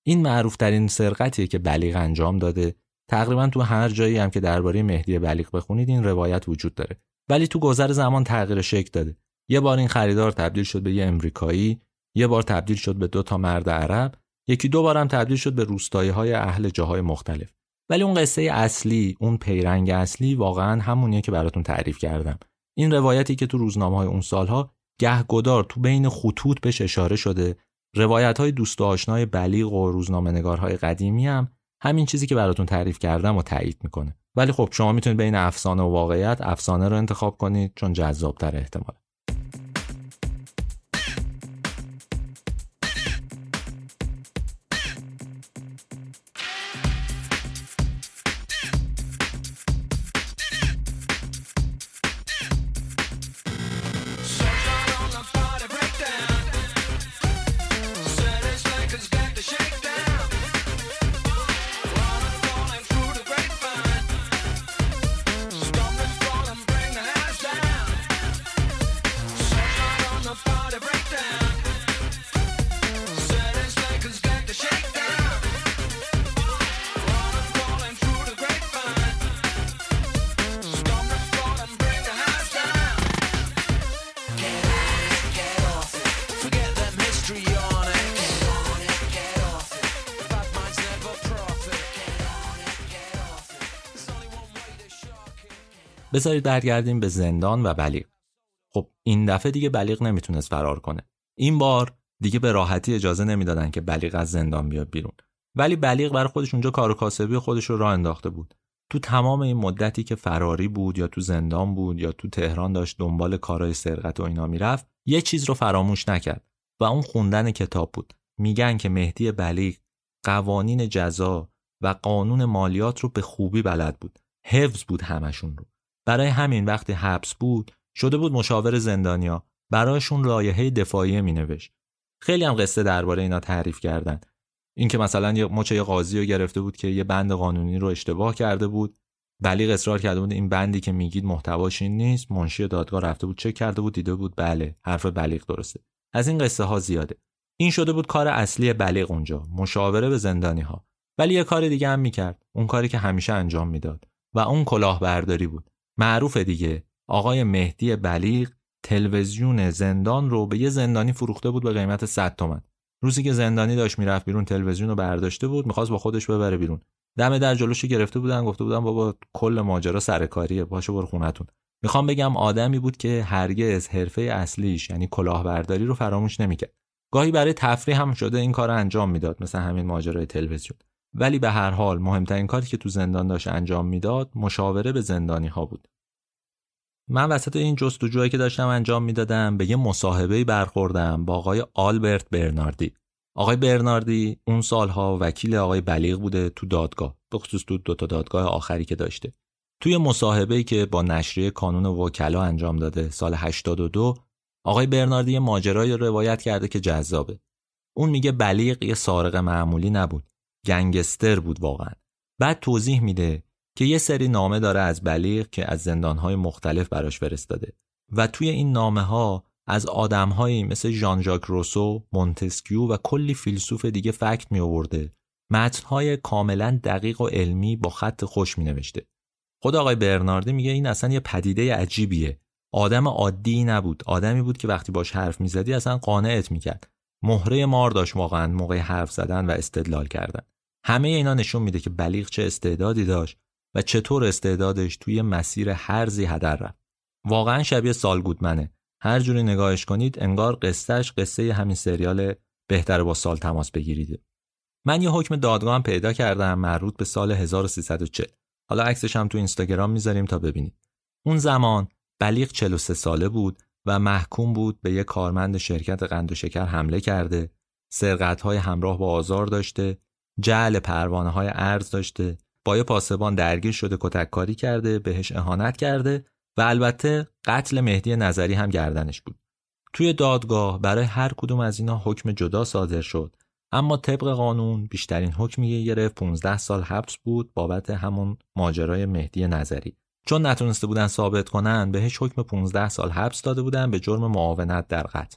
این معروف ترین سرقتیه که بلیغ انجام داده. تقریبا تو هر جایی هم که درباره مهدی بلیغ بخونید این روایت وجود داره. ولی تو گذر زمان تغییر شکل داده. یه بار این خریدار تبدیل شد به یه امریکایی یه بار تبدیل شد به دو تا مرد عرب یکی دو بارم تبدیل شد به روستایی های اهل جاهای مختلف. ولی اون قصه اصلی اون پیرنگ اصلی واقعا همونیه که براتون تعریف کردم. این روایتی که تو روزنامه های اون سالها گهگدار تو بین خطوط بهش اشاره شده. روایت های دوست و آشنای بلیغ و روزنامه نگارهای قدیمی هم همین چیزی که براتون تعریف کردم و تایید می‌کنه. ولی خب شما می‌تونید بین افسانه و واقعیت افسانه رو انتخاب کنید چون جذابتر احتمال بذارید برگردیم به زندان و بلیغ. خب این دفعه دیگه بلیغ نمی‌تونست فرار کنه. این بار دیگه به راحتی اجازه نمی‌دادن که بلیغ از زندان بیاد بیرون. ولی بلیغ برای خودش اونجا کار و کاسبی خودش رو راه انداخته بود. تو تمام این مدتی که فراری بود یا تو زندان بود یا تو تهران داشت دنبال کارهای سرقت و اینا می‌رفت یه چیز رو فراموش نکرد و اون خوندن کتاب بود. میگن که مهدی بلیغ قوانین جزا و قانون مالیات رو به خوبی بلد بود. حفظ بود همشون رو. برای همین وقتی حبس بود شده بود مشاور زندانیا برایشون دفاعی می نوشت خیلی هم قصه درباره اینا تعریف کردن. اینکه مثلا یه مچه قاضی رو گرفته بود که یه بند قانونی رو اشتباه کرده بود بلیغ اصرار کرده بود این بندی که میگید محتواش این نیست منشی دادگاه رفته بود چک کرده بود دیده بود بله حرف بلیغ درسته. از این قصه ها زیاده. این شده بود کار اصلی بلیغ اونجا مشاوره به زندانی ها ولی یه کار دیگه هم می‌کرد اون کاری که همیشه انجام می‌داد. و اون کلاهبرداری بود. معروف دیگه. آقای مهدی بلیغ تلویزیون زندان رو به یه زندانی فروخته بود به قیمت 100 تومن. روزی که زندانی داشت می‌رفت بیرون تلویزیون رو برداشته بود می‌خواست با خودش ببره بیرون. دم در جلوش گرفته بودن گفته بودن بابا کل ماجرا سرکاریه باشه برو خونتون می‌خوام بگم آدمی بود که هرگز حرفه اصلیش یعنی کلاهبرداری رو فراموش نمی‌کرد. گاهی برای تفریح هم شده این کار انجام می‌داد مثل همین ماجرای تلویزیون. ولی به هر حال مهمترین کاری که تو زندان داشت انجام می‌داد مشاوره به زندانی ها بود. من وسط این جستجوهایی که داشتم انجام می‌دادم به یه مصاحبه برخوردم با آقای آلبرت برناردی. آقای برناردی اون سالها وکیل آقای بلیغ بوده تو دادگاه به خصوص تو دو تا دادگاه آخری که داشته. توی مصاحبه‌ای که با نشریه کانون وکلا انجام داده سال 82 آقای برناردی ماجرایی روایت کرده که جذابه. اون میگه بلیغ یه سارق معمولی نبود. گنگستر بود واقعا بعد توضیح میده که یه سری نامه داره از بلیغ که از زندانهای مختلف براش فرستاده و توی این نامه ها از آدمهایی مثل ژان ژاک روسو، مونتسکیو و کلی فیلسوف دیگه فکت می آورده. متنهای کاملا دقیق و علمی با خط خوش می نوشته. خود آقای برناردی میگه این اصلا یه پدیده عجیبیه. آدم عادی نبود. آدمی بود که وقتی باش حرف می‌زدی اصلا قانعت می‌کرد. مهره مار داشت واقعا موقع حرف زدن و استدلال کردن. همه اینا نشون میده که بلیغ چه استعدادی داشت و چطور استعدادش توی مسیر هرزی هدر رفت. واقعا شبیه سال گودمنه. هر جوری نگاهش کنید انگار قصهش قصه همین سریال بهتر با سال تماس بگیرید. من یه حکم دادگاه هم پیدا کردم مربوط به سال 1340. حالا عکسش هم تو اینستاگرام می‌ذاریم تا ببینید. اون زمان بلیغ 43 ساله بود و محکوم بود به یه کارمند شرکت قند و شکر حمله کرده، های همراه با آزار داشته، جعل پروانه های ارز داشته، با یه پاسبان درگیر شده کتککاری کرده، بهش اهانت کرده و البته قتل مهدی نظری هم گردنش بود. توی دادگاه برای هر کدوم از اینا حکم جدا صادر شد اما طبق قانون بیشترین حکمی گرفت 15 سال حبس بود بابت همون ماجرای مهدی نظری چون نتونسته بودن ثابت کنن بهش حکم 15 سال حبس داده بودن به جرم معاونت در قتل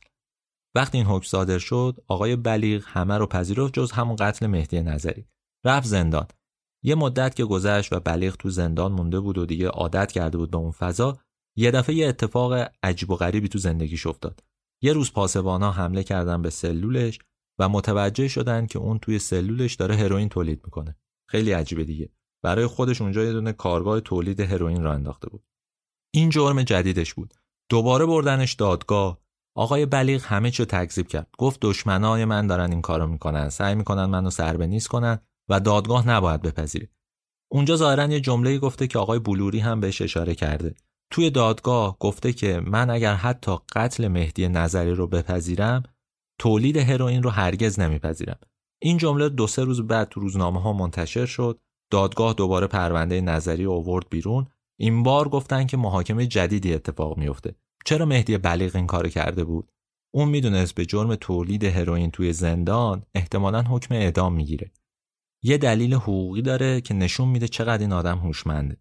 وقتی این حکم صادر شد آقای بلیغ همه رو پذیرفت جز همون قتل مهدی نظری. رفت زندان. یه مدت که گذشت و بلیغ تو زندان مونده بود و دیگه عادت کرده بود به اون فضا یه دفعه یه اتفاق عجیب و غریبی تو زندگیش افتاد. یه روز پاسبانا حمله کردن به سلولش و متوجه شدن که اون توی سلولش داره هروئین تولید می‌کنه. خیلی عجیبه دیگه. برای خودش اونجا یه دونه کارگاه تولید هروئین را انداخته بود. این جرم جدیدش بود. دوباره بردنش دادگاه آقای بلیغ همه چو تکذیب کرد. گفت دشمنای من دارن این کارو می‌کنن. سعی می‌کنن منو سربنیز کنن و دادگاه نباید بپذیره. اونجا ظاهرا یه جمله گفته که آقای بلوری هم بهش اشاره کرده. توی دادگاه گفته که من اگر حتی قتل مهدی نظری رو بپذیرم تولید هروئین رو هرگز نمیپذیرم. این جمله دو سه روز بعد تو روزنامه ها منتشر شد. دادگاه دوباره پرونده نظری آورد بیرون. این بار گفتن که محاکمه جدیدی اتفاق میفته چرا مهدی بلیغ این کارو کرده بود؟ اون می‌دونست به جرم تولید هروئین توی زندان احتمالا حکم اعدام می‌گیره. یه دلیل حقوقی داره که نشون میده چقدر این آدم هوشمنده.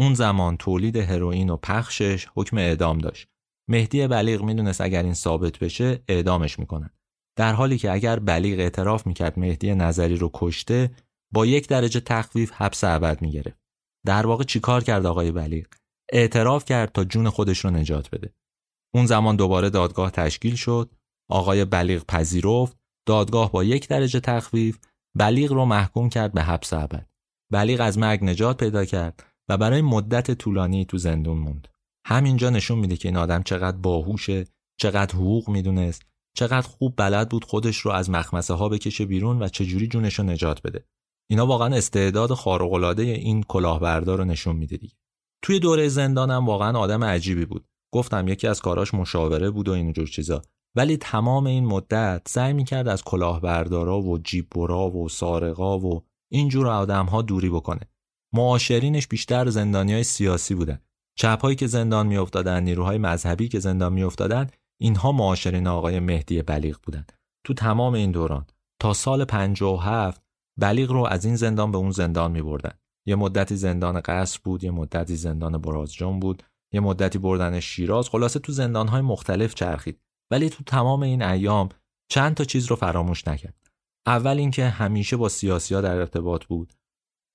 اون زمان تولید هروئین و پخشش حکم اعدام داشت. مهدی بلیغ می‌دونست اگر این ثابت بشه اعدامش می‌کنن. در حالی که اگر بلیغ اعتراف می‌کرد مهدی نظری رو کشته با یک درجه تخفیف حبس ابد می‌گرفت. در واقع چیکار کرد آقای بلیغ؟ اعتراف کرد تا جون خودش رو نجات بده. اون زمان دوباره دادگاه تشکیل شد. آقای بلیغ پذیرفت. دادگاه با یک درجه تخفیف. بلیغ رو محکوم کرد به حبس ابد. بلیغ از مرگ نجات پیدا کرد و برای مدت طولانی تو زندون موند. همینجا نشون میده که این آدم چقدر باهوشه چقدر حقوق می‌دونست چقدر خوب بلد بود خودش رو از مخمسه ها بکشه بیرون و چجوری جونش رو نجات بده. اینا واقعا استعداد خارق العاده این کلاهبردار رو نشون میده دیگه. توی دوره زندانم واقعا آدم عجیبی بود. گفتم یکی از کاراش مشاوره بود و اینجور چیزا. ولی تمام این مدت سعی می‌کرد از کلاهبردارا و جیبورا و سارقا و اینجور آدم ها دوری بکنه. معاشرینش بیشتر زندانی های سیاسی بودن. چپهایی که زندان میافتادن نیروهای مذهبی که زندان میافتادن اینها معاشرین آقای مهدی بلیغ بودند تو تمام این دوران تا سال 57 بلیغ رو از این زندان به اون زندان می بردن. یه مدتی زندان قصر بود یه مدتی زندان برازجان بود. یه مدتی بردن شیراز خلاصه تو زندانهای مختلف چرخید. ولی تو تمام این ایام چند تا چیز رو فراموش نکرد. اول اینکه همیشه با سیاسی ها در ارتباط بود.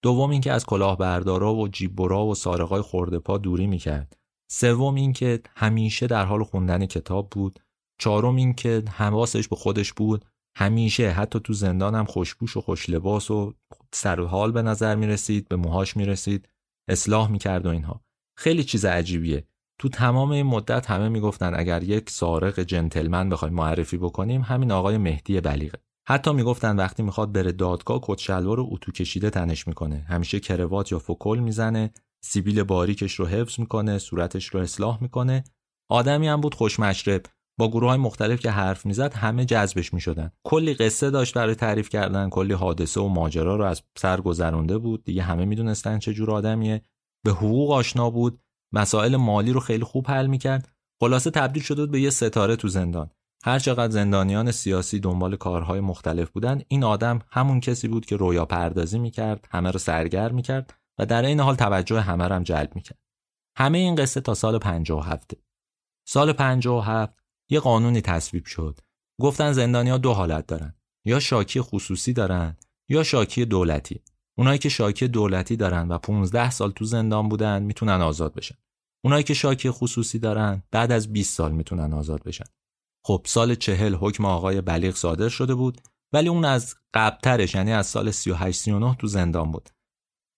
دوم اینکه از کلاهبردارا و جیبورا و سارقای خورده پا دوری می‌کرد. سوم اینکه همیشه در حال خوندن کتاب بود. چهارم اینکه حواسش به خودش بود. همیشه حتی تو زندان هم خوشبوش و خوش لباس و سر و حال به نظر می رسید به موهاش می رسید اصلاح می کرد و اینها. خیلی چیز عجیبیه. تو تمام این مدت همه می‌گفتن اگر یک سارق جنتلمن بخوایم معرفی بکنیم همین آقای مهدی بلیغه. حتی می‌گفتن وقتی می‌خواد بره دادگاه کت شلوار رو اتو کشیده تنش می‌کنه. همیشه کروات یا فکل می‌زنه سیبیل باریکش رو حفظ می‌کنه صورتش رو اصلاح می‌کنه. آدمی هم بود خوشمشرب با گروه های مختلف که حرف می‌زد همه جذبش می‌شدن. کلی قصه داشت برای تعریف کردن کلی حادثه و ماجرا رو از سر گذرونده بود. دیگه همه می‌دونستن چه جور آدمیه. به حقوق آشنا بود مسائل مالی رو خیلی خوب حل می‌کرد. خلاصه تبدیل شده بود به یه ستاره تو زندان. هر چقدر زندانیان سیاسی دنبال کارهای مختلف بودن این آدم همون کسی بود که رویا پردازی می‌کرد همه رو سرگرم می‌کرد و در این حال توجه همه رو هم جلب می‌کرد. همه این قصه تا سال 57 سال 57 یه قانونی تصویب شد. گفتن زندانیا دو حالت دارن. یا شاکی خصوصی دارن یا شاکی دولتی. اونایی که شاکی دولتی دارن و 15 سال تو زندان بودن می‌تونن آزاد بشن. اونایی که شاکی خصوصی دارن بعد از 20 سال می‌تونن آزاد بشن. خب سال چهل حکم آقای بلیغ صادر شده بود ولی اون از قبلترش یعنی از سال 38 39 تو زندان بود.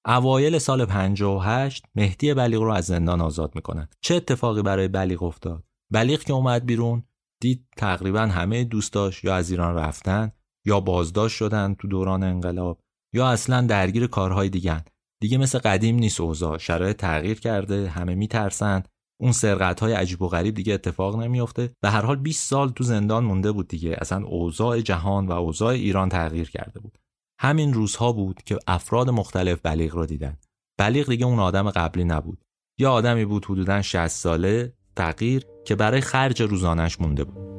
اوایل سال 58 مهدی بلیغ رو از زندان آزاد می‌کنن. چه اتفاقی برای بلیغ افتاد؟ بلیغ که اومد بیرون دید تقریبا همه دوستاش یا از ایران رفتن یا بازداشت شدن تو دوران انقلاب. یا اصلا درگیر کارهای دیگن دیگه مثل قدیم نیست اوضاع. شرایط تغییر کرده همه میترسن اون سرقت های عجیب و غریب دیگه اتفاق نمیافته. و هر حال 20 سال تو زندان مونده بود دیگه. اصلا اوضاع جهان و اوضاع ایران تغییر کرده بود. همین روزها بود که افراد مختلف بلیغ رو دیدن. بلیغ دیگه اون آدم قبلی نبود. یا آدمی بود حدودا 60 ساله تغییر که برای خرج روزانش مونده بود.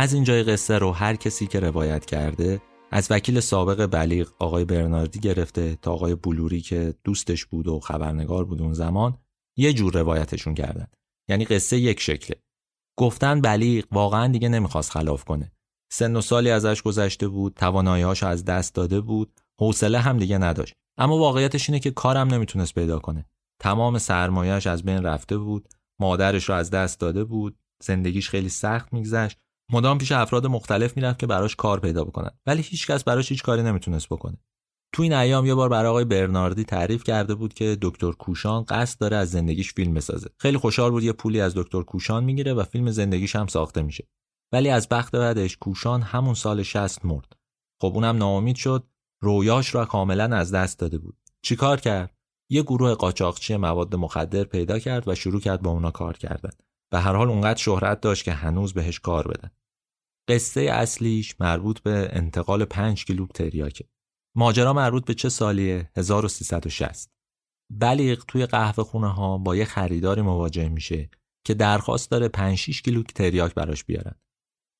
از اینجای قصه رو هر کسی که روایت کرده از وکیل سابق بلیغ آقای برناردی گرفته تا آقای بلوری که دوستش بود و خبرنگار بود اون زمان یه جور روایتشون کردن. یعنی قصه یک شکله. گفتن بلیغ واقعا دیگه نمی‌خواست خلاف کنه. سن و سالی ازش گذشته بود توانایی‌هاش از دست داده بود حوصله هم دیگه نداشت. اما واقعیتش اینه که کارم نمی‌تونست پیدا کنه. تمام سرمایهش از بین رفته بود مادرش رو از دست داده بود زندگیش خیلی سخت میگذشت. مدام پیش افراد مختلف می‌رفت که براش کار پیدا بکنن. ولی هیچکس براش هیچ کاری نمی‌تونست بکنه. تو این ایام یه بار برای آقای برناردی تعریف کرده بود که دکتر کوشان قصد داره از زندگیش فیلم بسازه. خیلی خوشحال بود یه پولی از دکتر کوشان می‌گیره و فیلم زندگیش هم ساخته میشه. ولی از بخت بعدش کوشان همون سال 60 مرد. خب اونم ناامید شد رویاش را کاملا از دست داده بود. چیکار کرد؟ یه گروه قاچاقچی مواد مخدر پیدا کرد و شروع کرد با اونا کار کردن. و هر حال اونقدر شهرت داشت که هنوز بهش کار بدن. قصه اصلیش مربوط به انتقال 5 کیلو تریاکه. ماجرا مربوط به چه سالیه؟ 1360. بلیغ توی قهوه خونه ها با یه خریداری مواجه میشه که درخواست داره 5 6 کیلو تریاک براش بیارن.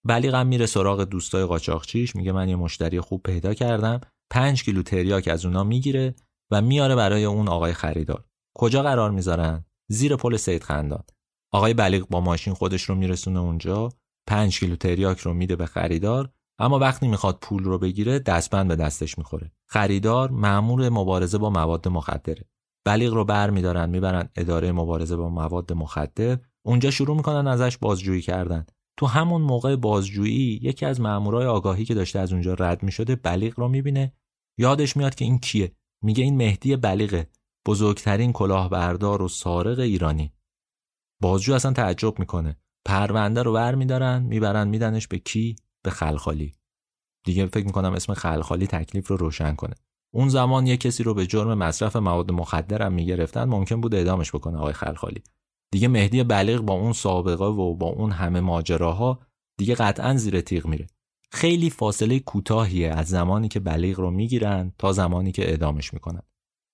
بلیغ هم میره سراغ دوستای قاچاقچیش میگه من یه مشتری خوب پیدا کردم 5 کیلو تریاک از اونا می‌گیره و میاره برای اون آقای خریدار. کجا قرار می‌ذارن؟ زیر پل سید خندان. آقای بلیغ با ماشین خودش رو میرسونه اونجا 5 کیلو تریاک رو میده به خریدار اما وقتی می‌خواد پول رو بگیره دستبند به دستش می‌خوره. خریدار مأمور مبارزه با مواد مخدره بلیغ رو بر میدارن می‌برن اداره مبارزه با مواد مخدر. اونجا شروع می‌کنن ازش بازجویی کردن. تو همون موقع بازجویی یکی از مامورای آگاهی که داشته از اونجا رد می‌شده بلیغ رو می‌بینه. یادش میاد که این کیه؟ میگه این مهدی بلیغه. بزرگترین کلاهبردار و سارق ایرانی. بازجو اصلا تعجب می‌کنه. پرونده رو ور میدارن می‌برن میدنش به کی؟ به خلخالی. دیگه فکر می‌کنم اسم خلخالی تکلیف رو روشن کنه. اون زمان یه کسی رو به جرم مصرف مواد مخدر هم می‌گرفتن ممکن بود اعدامش بکنه آقای خلخالی. دیگه مهدی بلیغ با اون سابقه و با اون همه ماجراها دیگه قطعا زیر تیغ میره. خیلی فاصله کوتاهیه از زمانی که بلیغ رو می‌گیرن تا زمانی که اعدامش می‌کنن.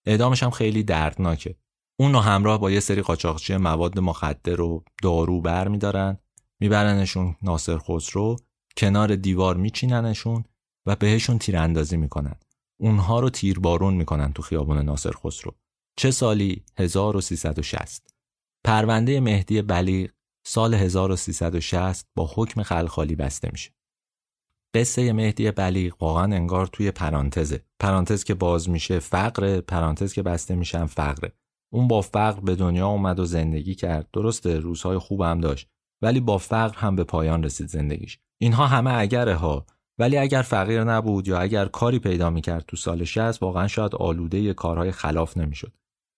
اعدامش هم خیلی دردناکه. اون رو همراه با یه سری قاچاقچی مواد مخدر و دارو بر میدارن میبرنشون ناصر خسرو کنار دیوار میچیننشون و بهشون تیراندازی می‌کنن. اونها رو تیربارون می‌کنن تو خیابون ناصر خسرو. چه سالی؟ 1360 پرونده مهدی بلیغ سال 1360 با حکم خلخالی بسته میشه. قصه مهدی بلیغ واقعا انگار توی پرانتزه. پرانتز که باز میشه فقر پرانتز که بسته میشه هم فقره. اون با فقر به دنیا اومد و زندگی کرد. درسته روزهای خوب هم داشت ولی با فقر هم به پایان رسید زندگیش. اینها همه اگره ها. ولی اگر فقیر نبود یا اگر کاری پیدا می‌کرد تو سال 60 واقعا شاید آلوده کارهای خلاف نمی‌شد.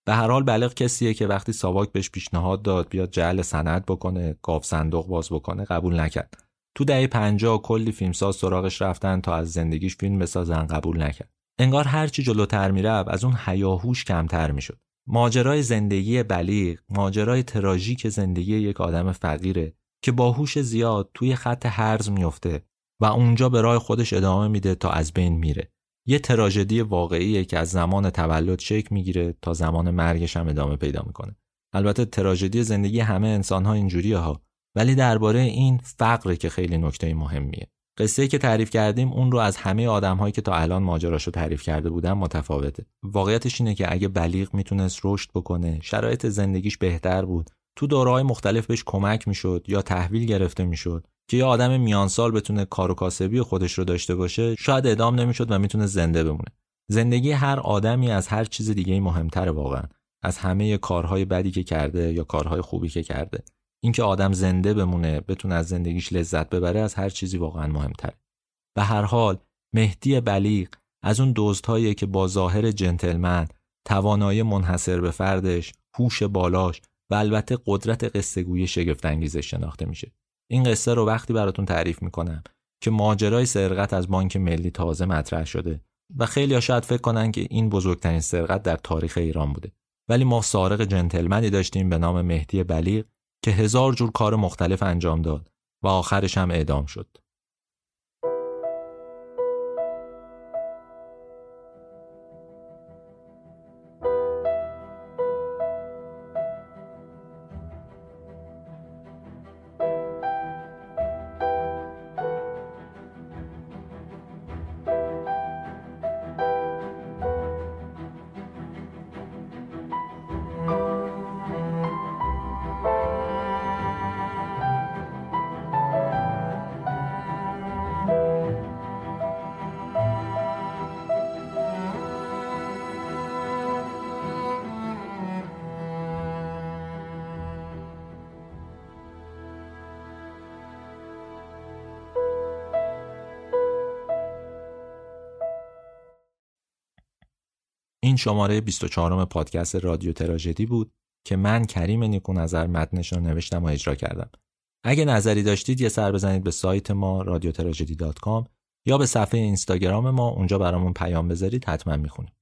به هر حال بلغ کسیه که وقتی ساواک بهش پیشنهاد داد بیاد جعل سند بکنه گاف صندوق باز بکنه قبول نکرد. تو دهه 50 کلی فیلمساز سراغش رفتن تا از زندگیش فیلم بسازن قبول نکرد. انگار هرچی جلوتر می‌رفت از اون حیاهوش کمتر می‌شد. ماجرای زندگی بلیغ ماجرای تراژیک زندگی یک آدم فقیره که با هوش زیاد توی خط هرز میفته و اونجا به راه خودش ادامه میده تا از بین میره. یه تراژدی واقعیه که از زمان تولد شکل می‌گیره تا زمان مرگش هم ادامه پیدا می‌کنه. البته تراژدی زندگی همه انسان ها اینجوریه ها ولی درباره این فقره که خیلی نکته مهمیه. قصه که تعریف کردیم اون رو از همه آدمهایی که تا الان ماجراشو تعریف کرده بودن متفاوته. واقعیتش اینه که اگه بلیغ می‌تونست رشد بکنه شرایط زندگیش بهتر بود. تو دوره‌های مختلف بهش کمک می‌شد یا تحویل گرفته می‌شد که یه آدم میانسال بتونه کار و کاسبی خودش رو داشته باشه شاید اعدام نمی‌شد و می‌تونه زنده بمونه. زندگی هر آدمی از هر چیز دیگه مهمتره واقعا. از همه کارهای بدی که کرده یا کارهای خوبی که کرده. اینکه آدم زنده بمونه بتونه از زندگیش لذت ببره از هر چیزی واقعا مهمتره. به هر حال مهدی بلیغ از اون دوستهایی که با ظاهر جنتلمن توانایی منحصر به فردش هوش بالاش و البته قدرت قصه گویی شگفت انگیزش شناخته میشه. این قصه رو وقتی براتون تعریف می‌کنم که ماجرای سرقت از بانک ملی تازه مطرح شده و خیلی ها شاید فکر کنن که این بزرگترین سرقت در تاریخ ایران بوده. ولی ما سارق جنتلمنی داشتیم به نام مهدی بلیغ که هزار جور کار مختلف انجام داد و آخرش هم اعدام شد. شماره 24 پادکست رادیو تراژدی بود که من کریم نیکو نظر متنش رو نوشتم و اجرا کردم. اگه نظری داشتید یه سر بزنید به سایت ما رادیو یا به صفحه اینستاگرام ما اونجا برامون پیام بذارید حتما می‌خونیم.